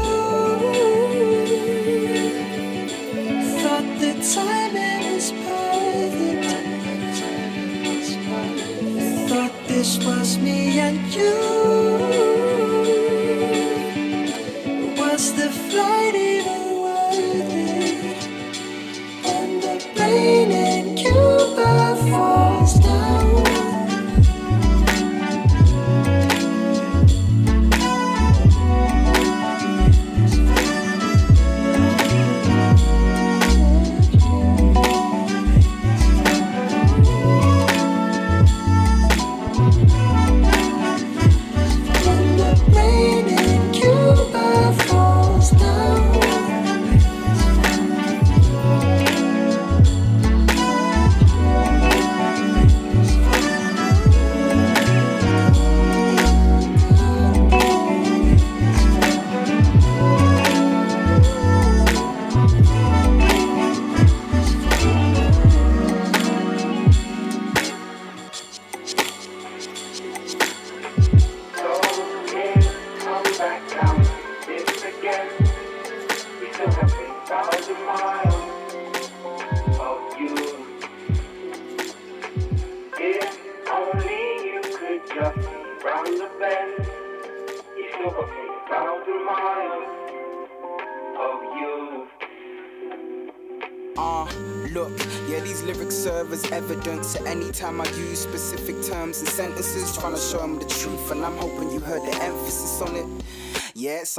Thought the timing was perfect. Thought this was me and you.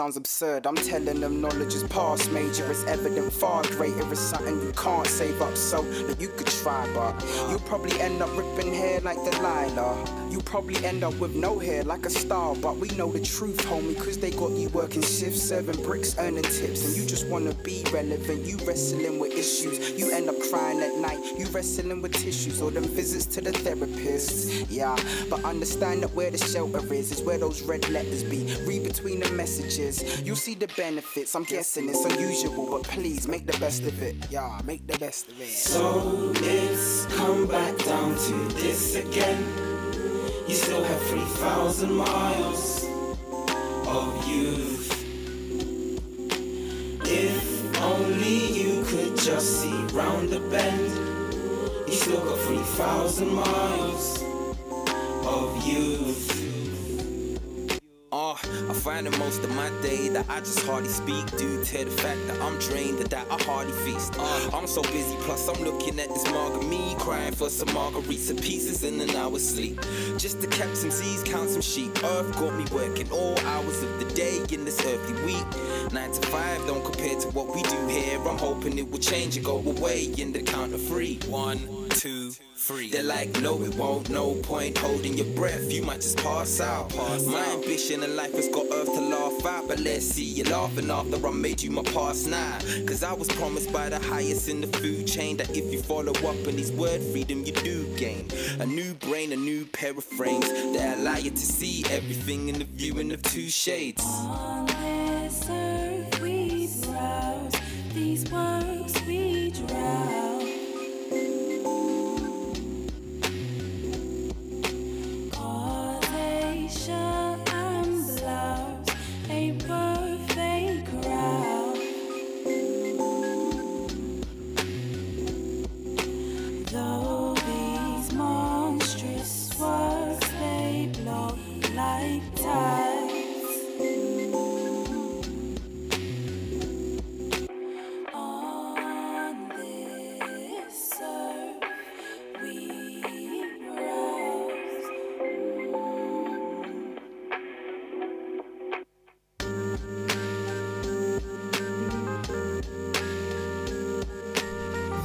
Sounds absurd. I'm telling them knowledge is past major. It's evident far greater is something you can't save up so that you could try, but you'll probably end up ripping hair like Delilah. You probably end up with no hair like a star, but we know the truth, homie, cause they got you working shifts, serving bricks, earning tips, and you just wanna be relevant. You wrestling with issues, you end up crying at night, you wrestling with tissues, or them visits to the therapist. Yeah, but understand that where the shelter is, is where those red letters be. Read between the messages, you'll see the benefits. I'm guessing it's unusual, but please make the best of it. Yeah, make the best of it. So it's come back down to this again. You still have 3,000 miles of youth. If only you could just see round the bend. You still got 3,000 miles of youth. Uh, I find that most of my day that I just hardly speak due to the fact that I'm drained and that I hardly feast. Uh, I'm so busy, plus I'm looking at this margarita, me crying for some margaritas and pieces in an hour's sleep. Just to catch some seas, count some sheep. Earth got me working all hours of the day in this earthly week. Nine to five don't compare to what we do here. I'm hoping it will change and go away in the count of three. One, two, three. They're like, no, it won't. No point holding your breath. You might just pass out. my ambition in life has got earth to laugh at. But let's see you laughing after I made you my past now. Cause I was promised by the highest in the food chain that if you follow up on these word freedom, you do gain. A new brain, a new pair of frames that allow you to see everything in the viewing of two shades.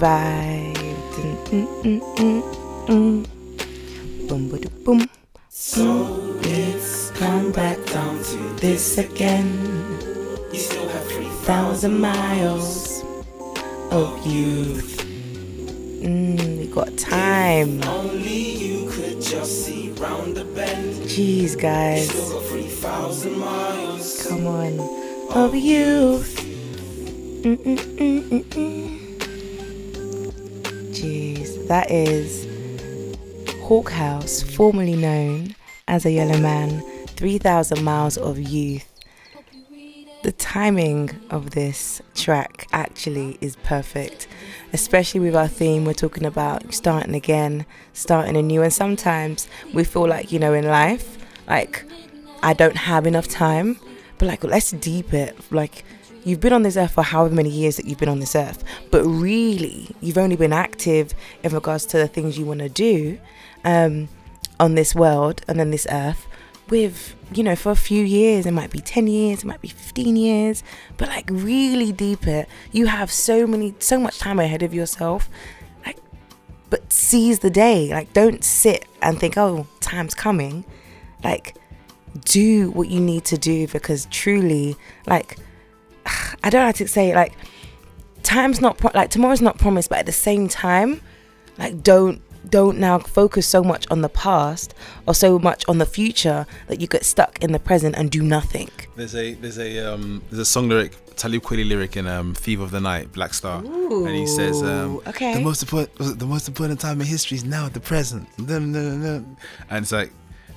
Vibe. Dun, mm, mm, mm, mm. Boom, ba, boom. So it's come back down to this again. You still have 3,000 miles of youth. Mm, we got time. Only you could just see round the bend. Jeez, guys. Still got 3,000 miles. Come on. Of youth. Mm, that is Hawk House, formerly known as a Yellow Man, 3,000 Miles of Youth. The timing of this track actually is perfect, especially with our theme. We're talking about starting again, starting anew, and sometimes we feel like, you know, in life, like I don't have enough time, but like let's deep it. Like you've been on this earth for however many years that you've been on this earth, but really you've only been active in regards to the things you want to do um, on this world and on this earth with you know for a few years it might be 10 years it might be 15 years but like really deep it. You have so many so much time ahead of yourself like but seize the day. Like don't sit and think oh time's coming. Like do what you need to do because truly like i don't know how to say it like time's not pro- like tomorrow's not promised but at the same time like don't don't now focus so much on the past or so much on the future that you get stuck in the present and do nothing. There's a there's a um there's a song lyric Talib Kweli lyric in um Thief of the Night Black Star. And he says um okay. the most important the most important time in history is now the present. And it's like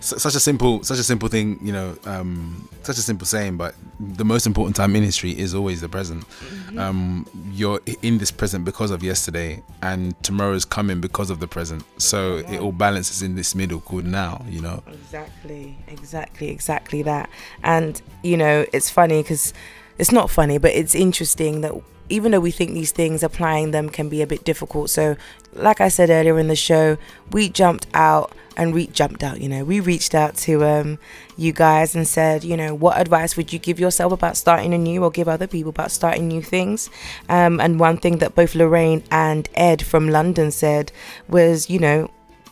such a simple such a simple thing you know um such a simple saying but the most important time in history is always the present Mm-hmm. um you're in this present because of yesterday and tomorrow's coming because of the present so it all balances in this middle called now you know Exactly, exactly, exactly that. And you know, it's funny because it's not funny, but it's interesting that even though we think these things, applying them can be a bit difficult. So, like I said earlier in the show, we jumped out and we jumped out. You know, we reached out to um, you guys and said, you know, what advice would you give yourself about starting anew, or give other people about starting new things? Um, and one thing that both Lorraine and Ed from London said was, you know,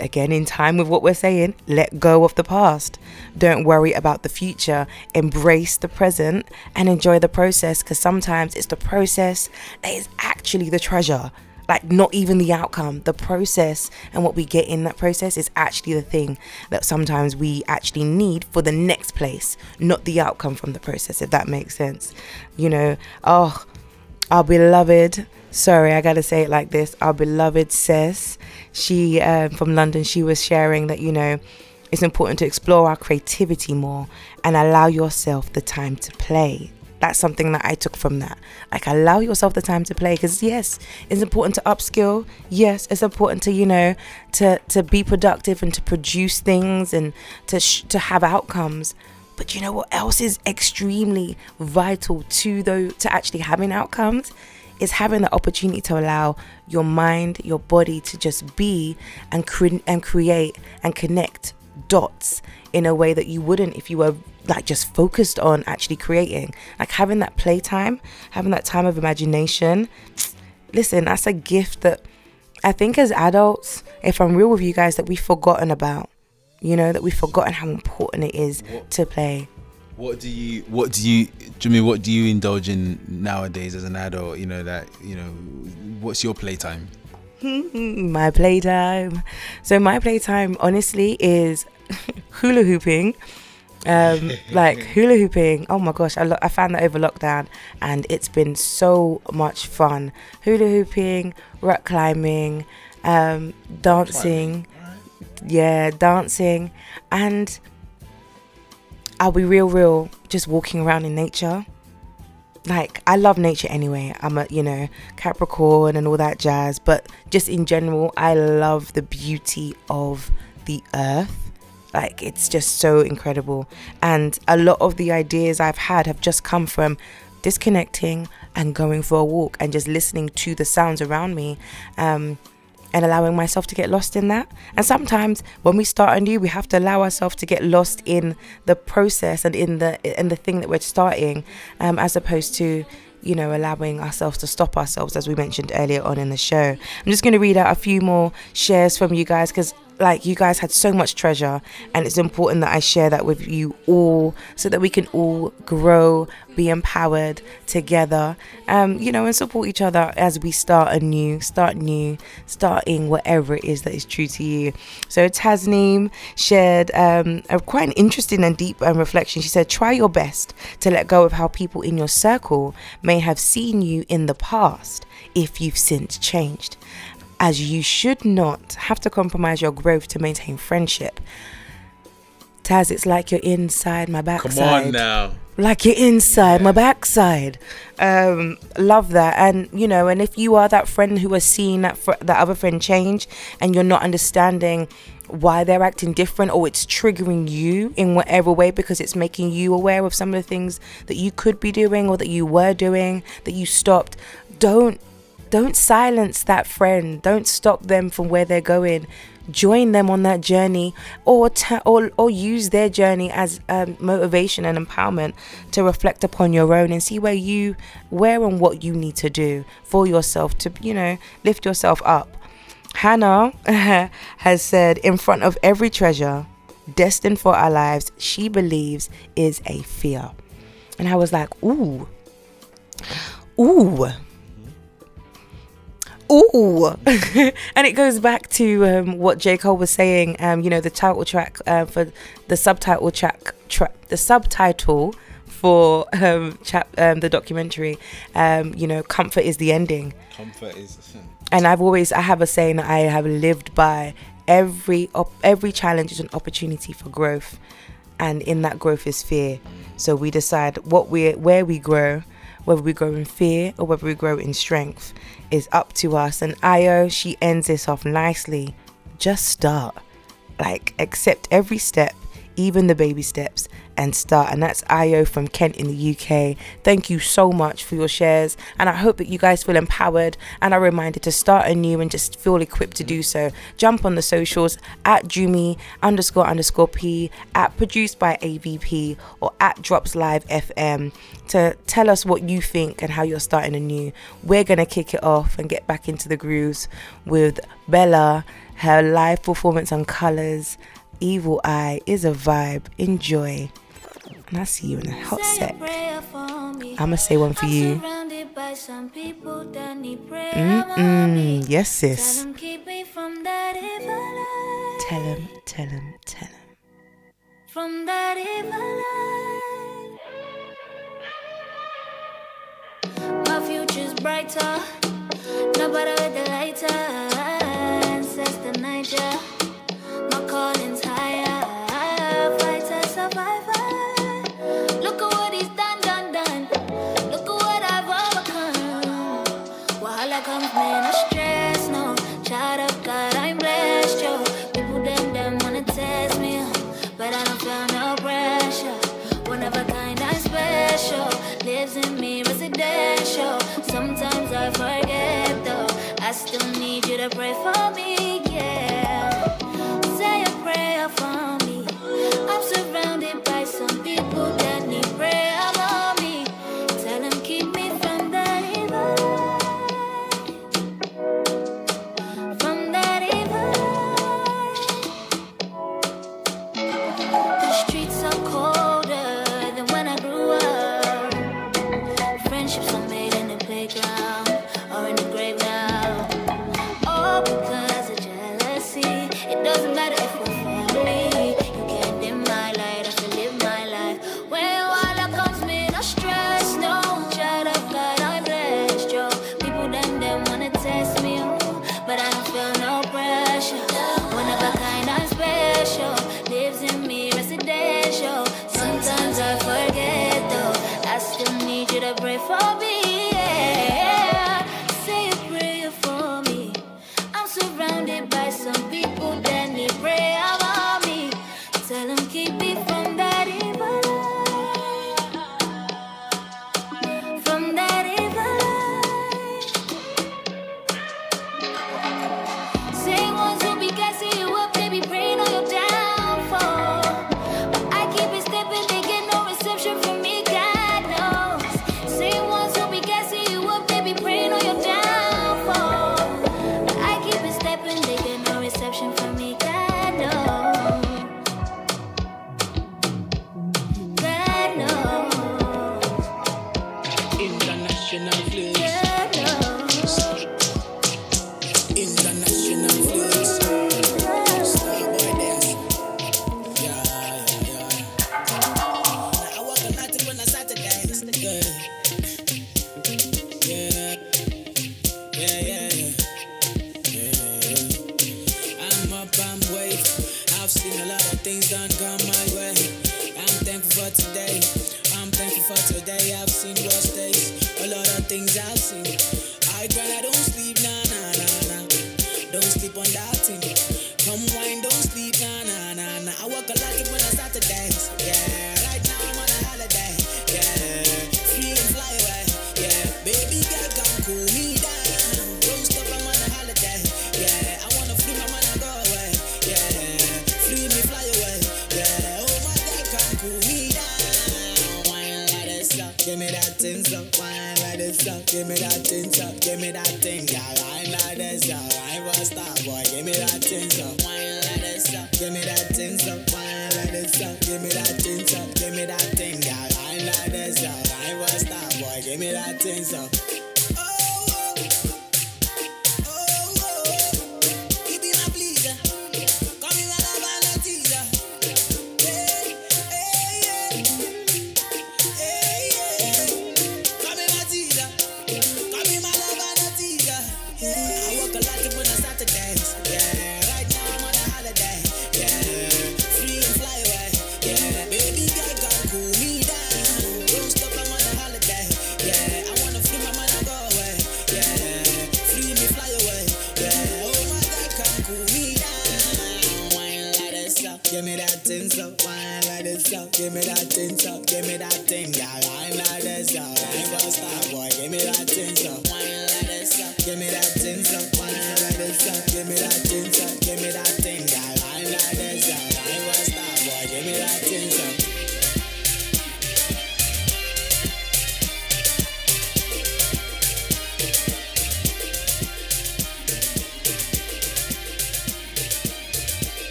again in time with what we're saying let go of the past don't worry about the future embrace the present and enjoy the process because sometimes it's the process that is actually the treasure like not even the outcome. The process and what we get in that process is actually the thing that sometimes we actually need for the next place not the outcome from the process if that makes sense. You know oh our beloved sorry i gotta say it like this our beloved says she um, from london she was sharing that you know it's important to explore our creativity more and allow yourself the time to play that's something that i took from that. Like allow yourself the time to play because yes it's important to upskill. Yes it's important to you know to to be productive and to produce things and to sh- to have outcomes. But you know what else is extremely vital to though to actually having outcomes? Is having the opportunity to allow your mind, your body to just be and cre- and create and connect dots in a way that you wouldn't if you were like just focused on actually creating. Like having that playtime, having that time of imagination. Listen, that's a gift that I think as adults, if I'm real with you guys, that we've forgotten about. You know, that we've forgotten how important it is to play. What do you what do you Jimmy what do you indulge in nowadays as an adult you know that you know what's your playtime my playtime. So my playtime, honestly, is hula hooping. Um, like hula hooping. Oh my gosh, I, lo- I found that over lockdown, and it's been so much fun. Hula hooping, rock climbing, um, dancing. Yeah, dancing, and I'll be real, real. Just walking around in nature like I love nature anyway. I'm a you know Capricorn and all that jazz, but just in general, I love the beauty of the earth. Like it's just so incredible, and a lot of the ideas I've had have just come from disconnecting and going for a walk and just listening to the sounds around me. Um, and allowing myself to get lost in that. And sometimes when we start anew, we have to allow ourselves to get lost in the process and in the in the thing that we're starting, um, as opposed to, you know, allowing ourselves to stop ourselves, as we mentioned earlier on in the show. I'm just going to read out a few more shares from you guys because like you guys had so much treasure and it's important that I share that with you all so that we can all grow be empowered together um you know and support each other as we start anew start new starting whatever it is that is true to you. So Tasneem shared um a quite an interesting and deep um, reflection. She said try your best to let go of how people in your circle may have seen you in the past if you've since changed as you should not have to compromise your growth to maintain friendship. Taz, it's like you're inside my backside. Come on now. Like you're inside my backside. Um, love that, and you know, and if you are that friend who has seen that fr- that other friend change, and you're not understanding why they're acting different, or it's triggering you in whatever way because it's making you aware of some of the things that you could be doing or that you were doing that you stopped. Don't don't silence that friend. Don't stop them from where they're going. Join them on that journey, or or or use their journey as um, motivation and empowerment to reflect upon your own and see where you, where and what you need to do for yourself to you know lift yourself up. Hannah has said, in front of every treasure destined for our lives, she believes is a fear. And I was like, ooh, ooh, ooh. and it goes back to um, what J. Cole was saying, um, you know, the title track uh, for the subtitle track, tra- the subtitle for um, chap- um, the documentary, um, you know, comfort is the ending Comfort is. and I've always I have a saying that I have lived by every op- every challenge is an opportunity for growth and in that growth is fear so we decide what we where we grow whether we grow in fear or whether we grow in strength is up to us. And Io she ends this off nicely. Just start. Like accept every step even the baby steps and start. And that's Io from Kent in the UK thank you so much for your shares. And I hope that you guys feel empowered and are reminded to start anew and just feel equipped to do so. Jump on the socials at Jumi underscore underscore P at produced by AVP or at Drops Live FM to tell us what you think and how you're starting anew. We're gonna kick it off and get back into the grooves with Bella her live performance on colors Evil Eye is a vibe. Enjoy. And I'll see you in a hot sec. I'ma say one for you. Mm-mm. Yes, sis. Tell him, tell him, tell him. From that evil eye. My future's brighter. Nobody with the lighter. Ancestor Niger. Pray for me,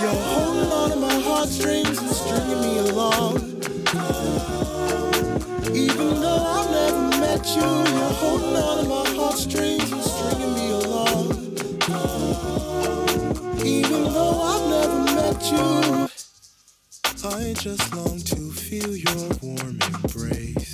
You're holding on to my heartstrings and stringing me along. Even though I've never met you, you're holding on to my heartstrings and stringing me along. Even though I've never met you, I just long to feel your warm embrace.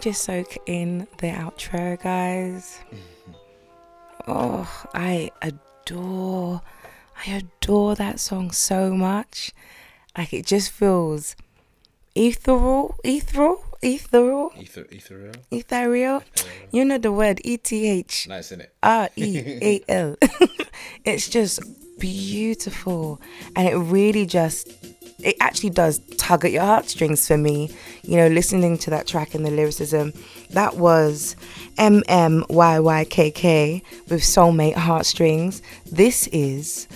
Just soak in the outro, guys? Mm-hmm. Oh, I adore, I adore that song so much. Like it just feels ethereal, ethereal, ethereal, Ether, ethereal. ethereal. You know the word E T H Nice, isn't it? R E A L. It's just beautiful, and it really just it actually does tug at your heartstrings for me. You know, listening to that track and the lyricism, that was M M Y Y K K with Soulmate Heartstrings. This is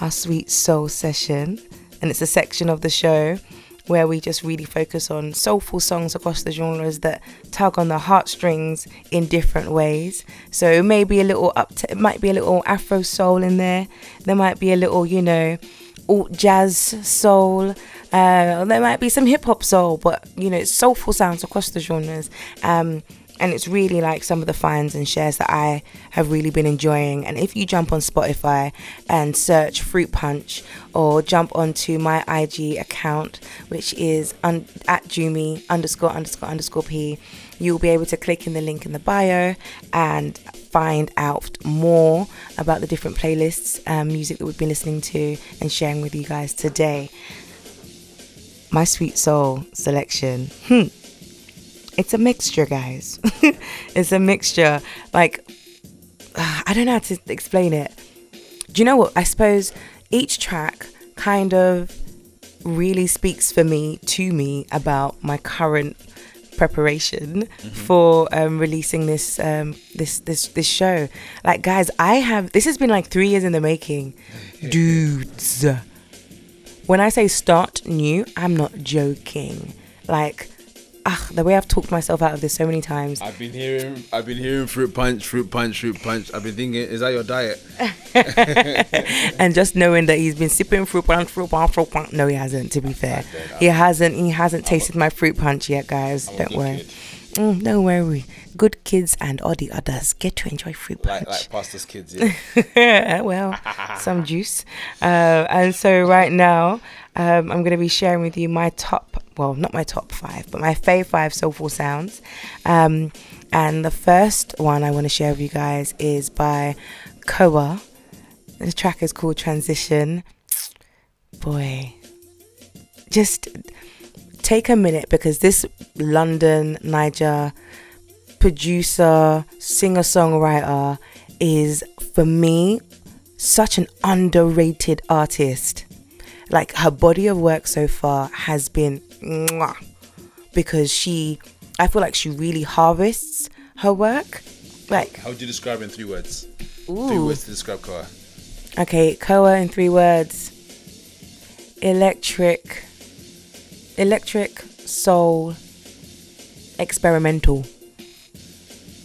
our Sweet Soul session, and it's a section of the show where we just really focus on soulful songs across the genres that tug on the heartstrings in different ways. So maybe a little up to, it might be a little Afro soul in there. There might be a little, you know, alt jazz soul. Uh, there might be some hip hop soul, but you know, it's soulful sounds across the genres. Um, and it's really like some of the finds and shares that I have really been enjoying. And if you jump on Spotify and search Fruit Punch or jump onto my IG account, which is un- at Jumi underscore underscore underscore P, you'll be able to click in the link in the bio and find out more about the different playlists, um, music that we've been listening to and sharing with you guys today. My Sweet Soul selection. Hmm it's a mixture, guys. it's a mixture. Like, I don't know how to explain it. Do you know what? I suppose each track kind of really speaks for me, to me, about my current preparation for um, releasing this um, this this this show. Like, guys, I have this has been like three years in the making, dudes. When I say start new, I'm not joking. Like, ah, the way I've talked myself out of this so many times. I've been hearing, I've been hearing fruit punch, fruit punch, fruit punch. I've been thinking, is that your diet? and just knowing that he's been sipping fruit punch, fruit punch, fruit punch. No, he hasn't. To be fair, he hasn't. He hasn't tasted my fruit punch yet, guys. Don't worry. Mm, don't worry. Good kids and all the others get to enjoy fruit punch. Like, like pastor's kids, yeah. well, some juice. Uh, and so right now, um, I'm going to be sharing with you my top, well, not my top five, but my fave five soulful sounds. Um, and the first one I want to share with you guys is by Koa. The track is called Transition. Boy, just take a minute because this London, Niger producer, singer songwriter is, for me, such an underrated artist. Like her body of work so far has been mwah, because she, I feel like she really harvests her work. Like, How would you describe in three words? Three Ooh. words to describe Koa. okay, Koa in three words electric, electric, soul, experimental.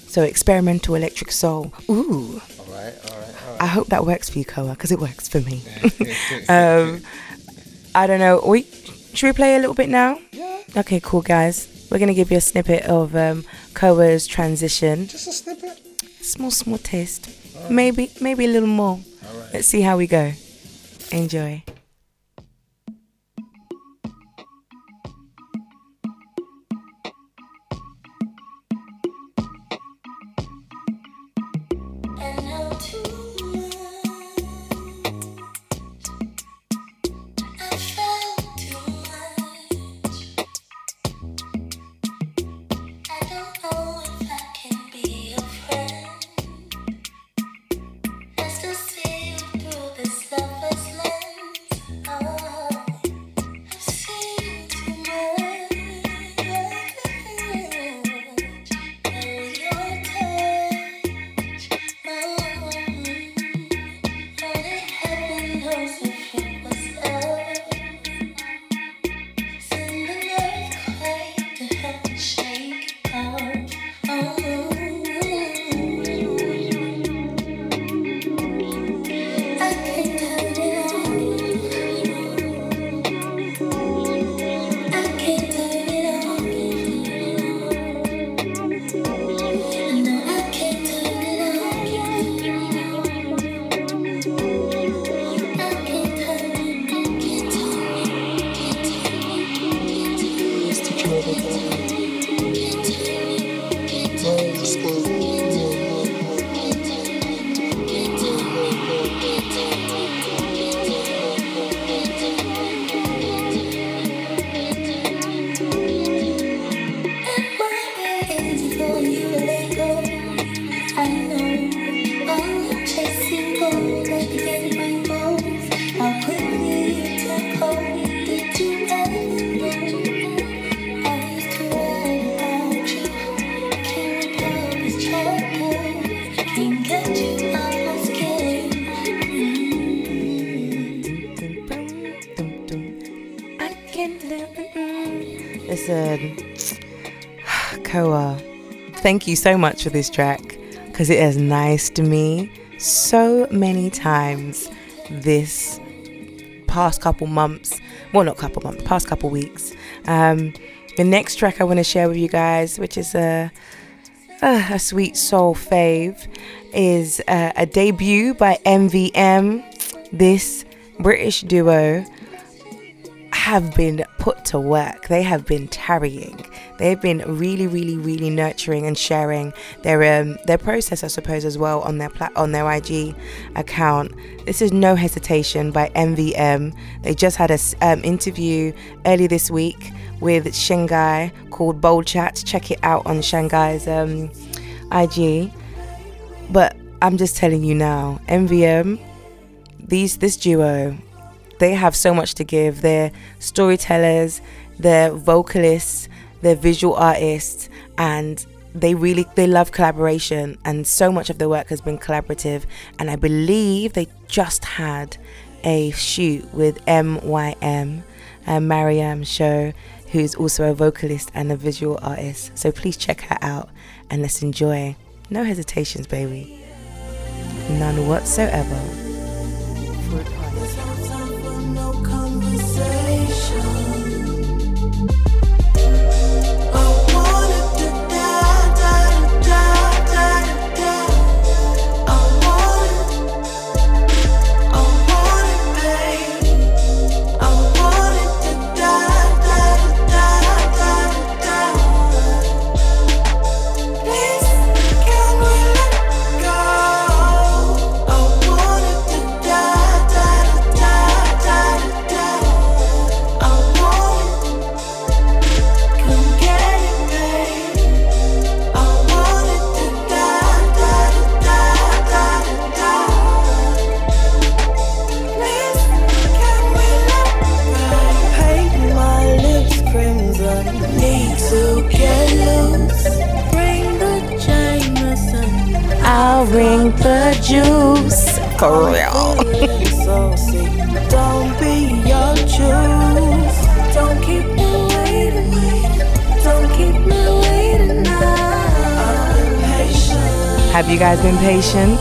So, experimental electric soul. Ooh. All right, all right, all I hope that works for you, Koa, because it works for me. um, I don't know. We should we play a little bit now? Yeah. Okay, cool, guys. We're gonna give you a snippet of um, Koa's transition. Just a snippet. Small, small taste. Maybe, maybe a little more. Let's see how we go. Enjoy. Listen, Koa, thank you so much for this track because it has nice to me so many times this past couple months. Well, not couple months, past couple weeks. Um, the next track I want to share with you guys, which is a a, sweet soul fave, is uh, a debut by MVM. This British duo have been put to work. They have been tarrying. They've been really, really, really nurturing and sharing their um, their process, I suppose, as well on their pla- on their IG account. This is No Hesitation by MVM. They just had an um, interview early this week with Shanghai called Bold Chat. Check it out on Shanghai's um, IG. But I'm just telling you now, MVM, these this duo, they have so much to give. They're storytellers, they're vocalists, they're visual artists, and they really they love collaboration. And so much of their work has been collaborative. And I believe they just had a shoot with MYM, uh, Mariam Show, who's also a vocalist and a visual artist. So please check her out and let's enjoy. No hesitations, baby. None whatsoever. For real. Don't be your juice. Don't keep me waiting. Don't keep me waiting now. I've been patient. Have you guys been patient?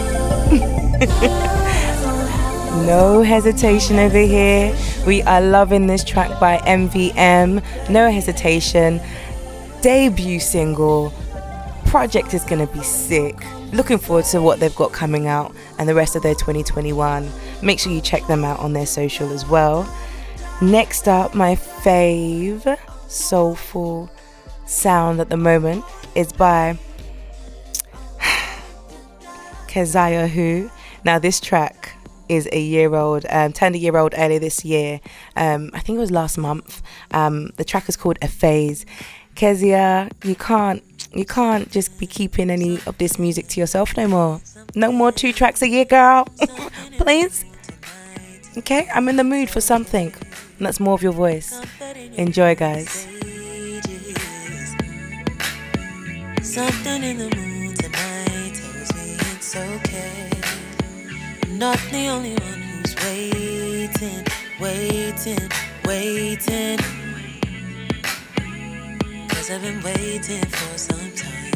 no hesitation over here. We are loving this track by MVM. No hesitation. Debut single. Project is going to be sick. Looking forward to what they've got coming out and the rest of their 2021. Make sure you check them out on their social as well. Next up, my fave soulful sound at the moment is by Keziah Who. Now, this track is a year old, um, turned a year old earlier this year. Um, I think it was last month. Um, the track is called A Phase. Kezia, you can't, you can't just be keeping any of this music to yourself no more. No more two tracks a year, girl. Please. Okay, I'm in the mood for something. And that's more of your voice. Enjoy, guys. Something in the mood tonight tells me it's okay. Not the only one who's waiting, waiting, waiting. I've been waiting for some time.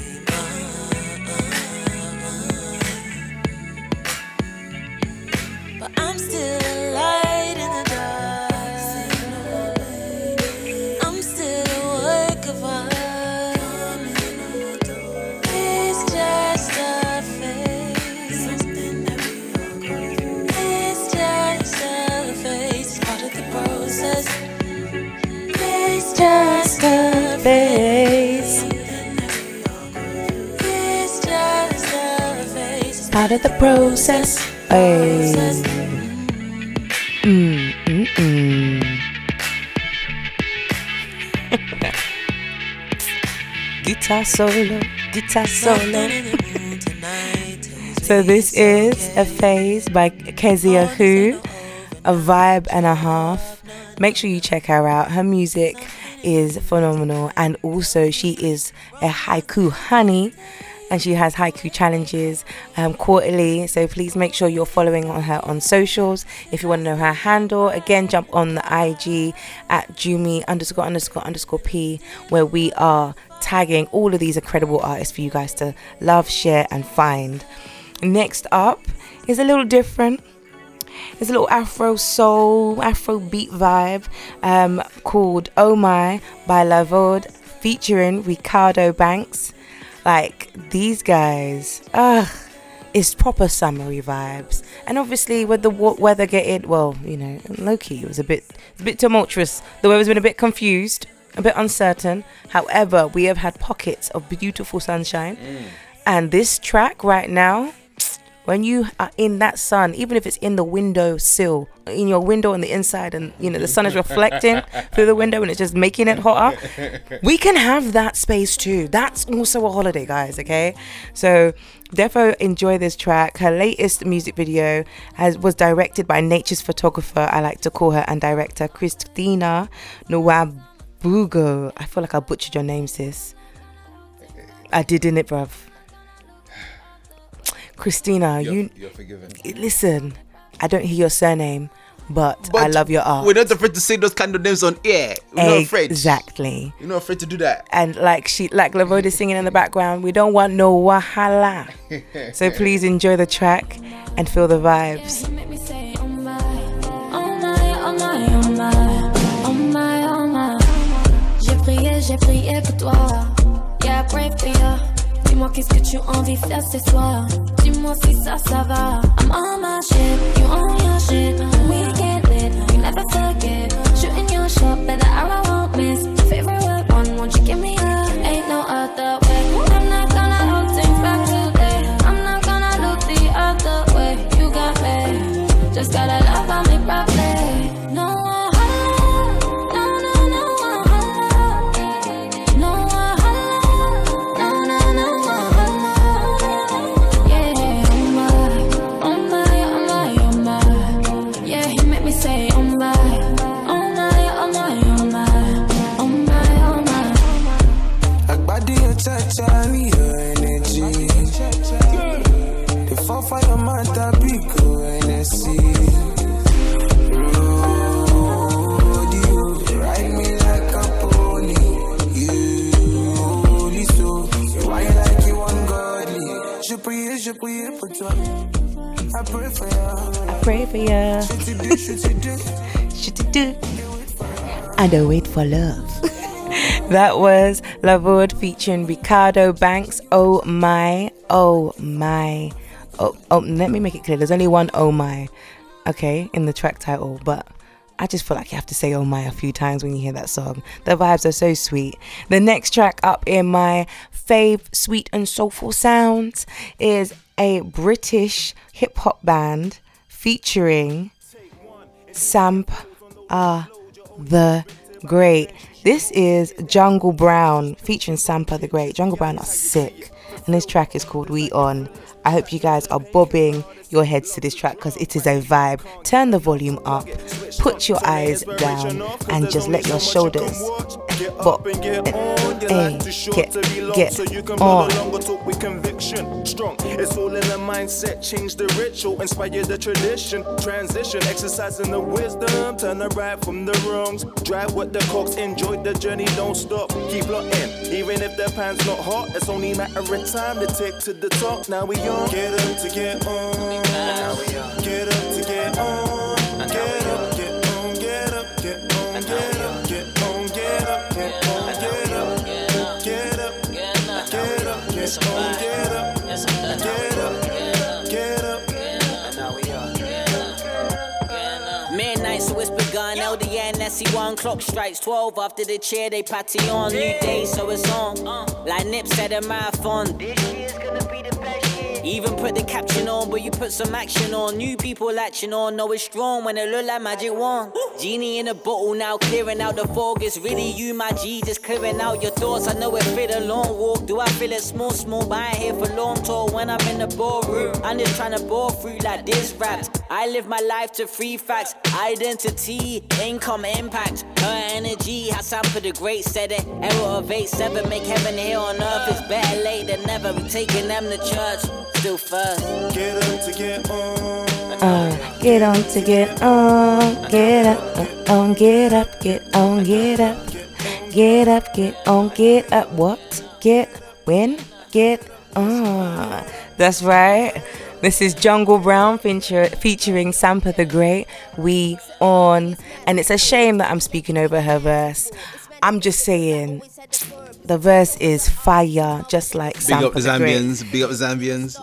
Process. Hey. Mm, mm, mm. guitar solo, guitar solo. so this is a phase by Kezia Who, a vibe and a half. Make sure you check her out. Her music is phenomenal, and also she is a haiku honey. And she has haiku challenges um, quarterly. So please make sure you're following on her on socials. If you want to know her handle, again, jump on the IG at Jumi underscore underscore underscore P, where we are tagging all of these incredible artists for you guys to love, share, and find. Next up is a little different. It's a little Afro soul, Afro beat vibe um, called Oh My by Lavode featuring Ricardo Banks. Like these guys, ugh, it's proper summery vibes. And obviously, with the weather getting, well, you know, low key, it was a bit, a bit tumultuous. The weather's been a bit confused, a bit uncertain. However, we have had pockets of beautiful sunshine. Mm. And this track right now, when you are in that sun, even if it's in the window sill, in your window on the inside, and you know the sun is reflecting through the window and it's just making it hotter, we can have that space too. That's also a holiday, guys. Okay, so defo enjoy this track. Her latest music video has was directed by nature's photographer. I like to call her and director Christina Nwabugo. I feel like I butchered your name, sis. I did, didn't it, bruv? Christina, You're, you you're forgiven. listen. I don't hear your surname, but, I love your art. We're not afraid to say those kind of names on air. We're not afraid. Exactly. You're not afraid to do that. And like she, like Lavode is singing in the background, we don't want no wahala. so please enjoy the track and feel the vibes. Oh my, oh my, oh my, oh my, oh my. Oh j'ai prié, j'ai prié pour toi. Yeah, pray for you. Dis-moi qu'est-ce que tu as envie de faire ce soir? Dis-moi si ça, ça va. I'm on my shit, you on your shit. We get lit, you never forget. Shooting your shot, bet the ungodly? Je prie, pour toi. I pray for you. I pray for you do, should you do? Should do? And I wait for love. that was Lavode featuring Ricardo Banks. Oh my, oh my. Oh, oh, let me make it clear. There's only one oh my, okay, in the track title, but I just feel like you have to say oh my a few times when you hear that song. The vibes are so sweet. The next track up in my fave sweet and soulful sounds is a British hip hop band featuring Samp Ah the Great. This is Jungle Brown featuring Sampa the Great. Jungle Brown are sick. And this track is called We On. I hope you guys are bobbing your heads to this track because it is a vibe. Turn the volume up, put your eyes down, and just let your shoulders bop. Hey, get, get so you can on. Strong, it's all in the mindset. Change the ritual, inspire the tradition. Transition, exercising the wisdom. Turn the right from the wrongs. Drive with the cocks, enjoy the journey, don't stop. Keep looking, even if the pan's not hot. It's only matter of time to take to the top. Now we. Get up to get on. Get up to get on. Get up, get on, get up, get on, get up, get on, get up, get on, get up, get up, get up, get on, get up, get up, get up, get up, get up, get up, and now we are. Midnight, so it's begun. LDN, SE1 clock strikes 12. After the chair, they party on. New day, so it's on. Uh. Like Nip said, a marathon. This year's gonna be the best. Even put the caption on, but you put some action on. New people latching on. Know it's strong when it look like magic wand. Genie in a bottle now, clearing out the fog. It's really you, my G, just clearing out your thoughts. I know it fit a long walk. Do I feel it small, small? But I ain't here for long tall when I'm in the ballroom. I'm just trying to bore through like this raps. I live my life to free facts, identity, income, impact. Her energy, how sample the great said it. Error of 8 7, make heaven here on earth. It's better late than never. We taking them to church, still first. Get up to get on. Uh, get on to get on, get up, uh, on, get up, get on, get up, get up, get on, get up. What? Get when? Get on. That's right. This is Jungle Brown feature, featuring Sampa the Great. We on, and it's a shame that I'm speaking over her verse. I'm just saying, the verse is fire, just like Big Sampa up the the Great. Zambians. Big up the Zambians.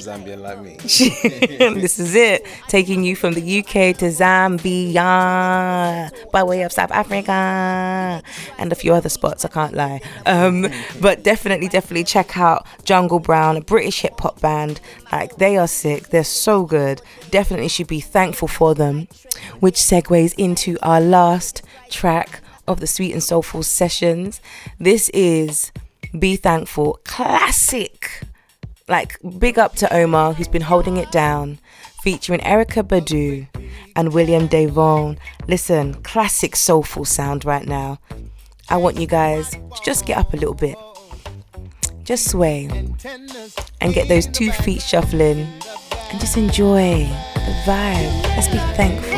Zambian like me. this is it, taking you from the UK to Zambia by way of South Africa and a few other spots. I can't lie, um, but definitely, definitely check out Jungle Brown, a British hip hop band. Like they are sick, they're so good. Definitely should be thankful for them. Which segues into our last track of the Sweet and Soulful sessions. This is Be Thankful, classic like big up to Omar who's been holding it down, featuring Erykah Badu and William DeVaughn. Listen, classic soulful sound right now. I want you guys to just get up a little bit, just sway, and get those two feet shuffling, and just enjoy the vibe. Let's be thankful.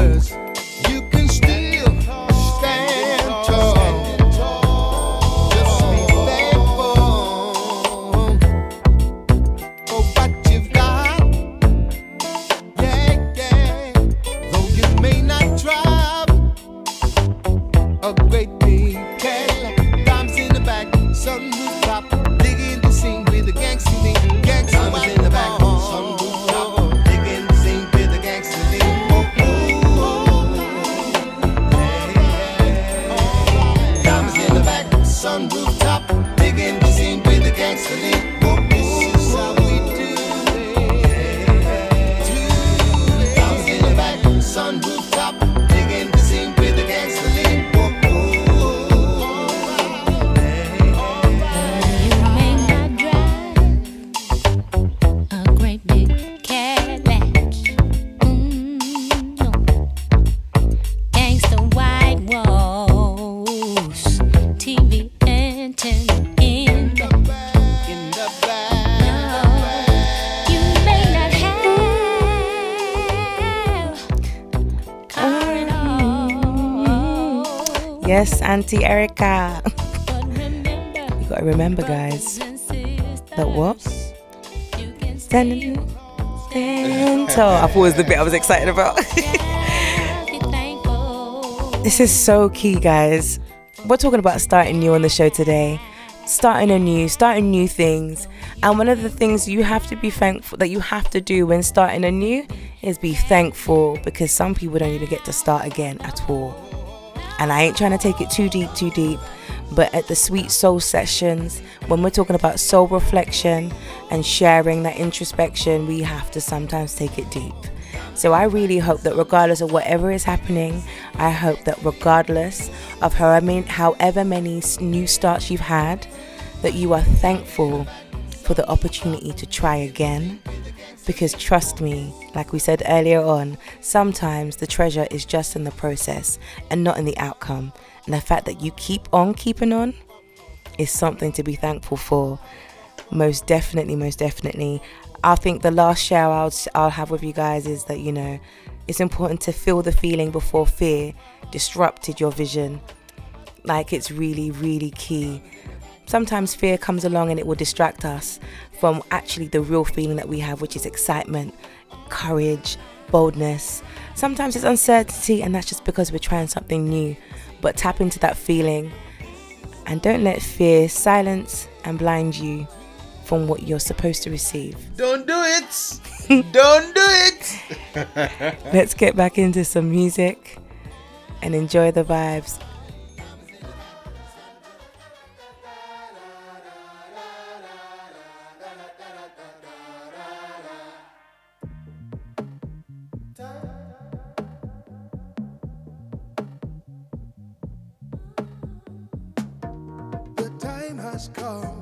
Auntie Erykah. you gotta remember, guys, that what? Standing, stand tall. I thought was the bit I was excited about. this is so key, guys. We're talking about starting new on the show today. Starting anew, starting new things. And one of the things you have to be thankful that you have to do when starting anew is be thankful because some people don't even get to start again at all. And I ain't trying to take it too deep, too deep. But at the Sweet Soul sessions, when we're talking about soul reflection and sharing that introspection, we have to sometimes take it deep. So I really hope that regardless of whatever is happening, I hope that regardless of however many new starts you've had, that you are thankful for the opportunity to try again. Because trust me, like we said earlier on, sometimes the treasure is just in the process and not in the outcome. And the fact that you keep on keeping on is something to be thankful for. Most definitely, most definitely. I think the last share I'll, I'll have with you guys is that, you know, it's important to feel the feeling before fear disrupted your vision. Like it's really, really key. Sometimes fear comes along and it will distract us from actually the real feeling that we have, which is excitement, courage, boldness. Sometimes it's uncertainty, and that's just because we're trying something new. But tap into that feeling and don't let fear silence and blind you from what you're supposed to receive. Don't do it. Don't do it. Let's get back into some music and enjoy the vibes. Has come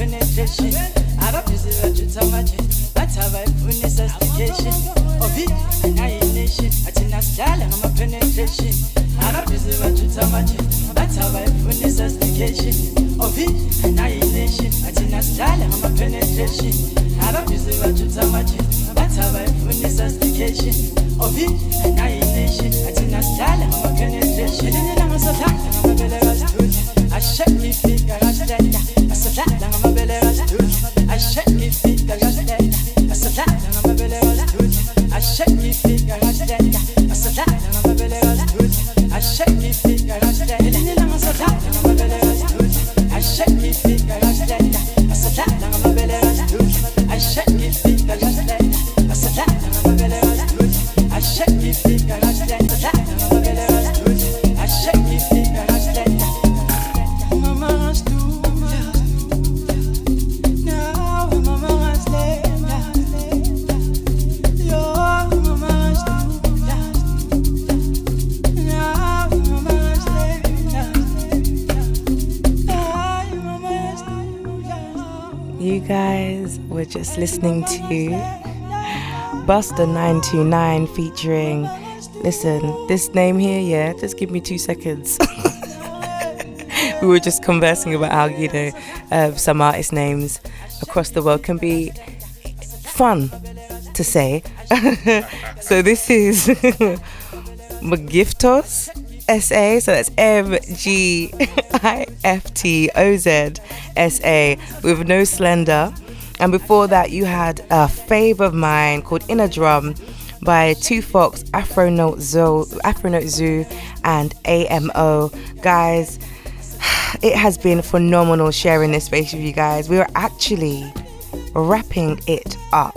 Ashek listening to Busta 929 featuring. Listen, this name here, yeah, just give me two seconds. we were just conversing about how, you know, uh, some artist names across the world can be fun to say. so this is Magiftos SA. So that's M G I F T O Z S A with no slender. And before that, you had a fave of mine called Inner Drum by Two Fox, Afro Note Zoo, and AMO. Guys, it has been phenomenal sharing this space with you guys. We are actually wrapping it up.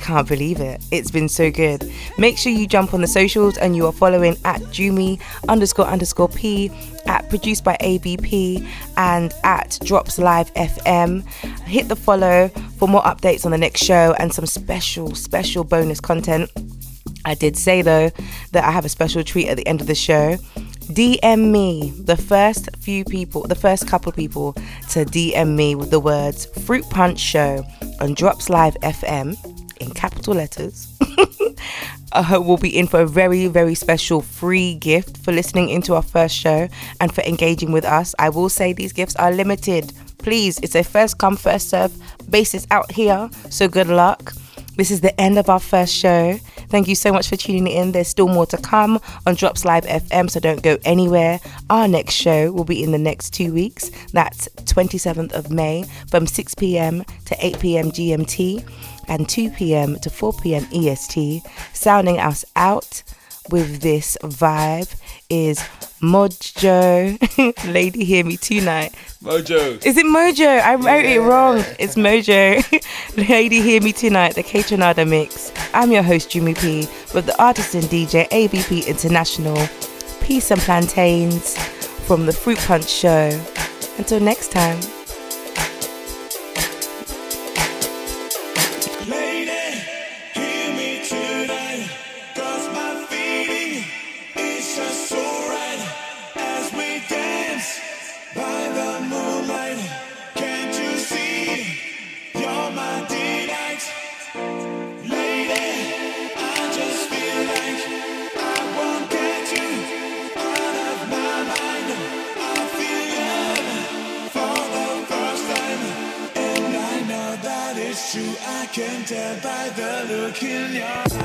Can't believe it. It's been so good. Make sure you jump on the socials and you are following at Jumi underscore underscore P, at produced by ABP, and at Drops Live FM. Hit the follow for more updates on the next show and some special, special bonus content. I did say though that I have a special treat at the end of the show. DM me, the first few people, the first couple people to DM me with the words Fruit Punch Show on Drops Live FM in capital letters. uh, will be in for a very, very special free gift for listening into our first show and for engaging with us. I will say these gifts are limited. Please, it's a first come, first serve basis out here. So good luck. This is the end of our first show. Thank you so much for tuning in. There's still more to come on Drops Live FM, so don't go anywhere. Our next show will be in the next two weeks. That's 27th of May from 6 p.m. to 8 p.m. GMT and 2 p.m. to 4 p.m. EST. Sounding us out with this vibe is Modjo. Lady, hear me tonight. Modjo. Is it Modjo? I wrote it wrong. It's Modjo. Lady, hear me tonight. The K Tornado mix. I'm your host Jumi P with the artist and DJ ABP International. Peace and plantains from the Fruit Punch Show. Until next time. Look eyes.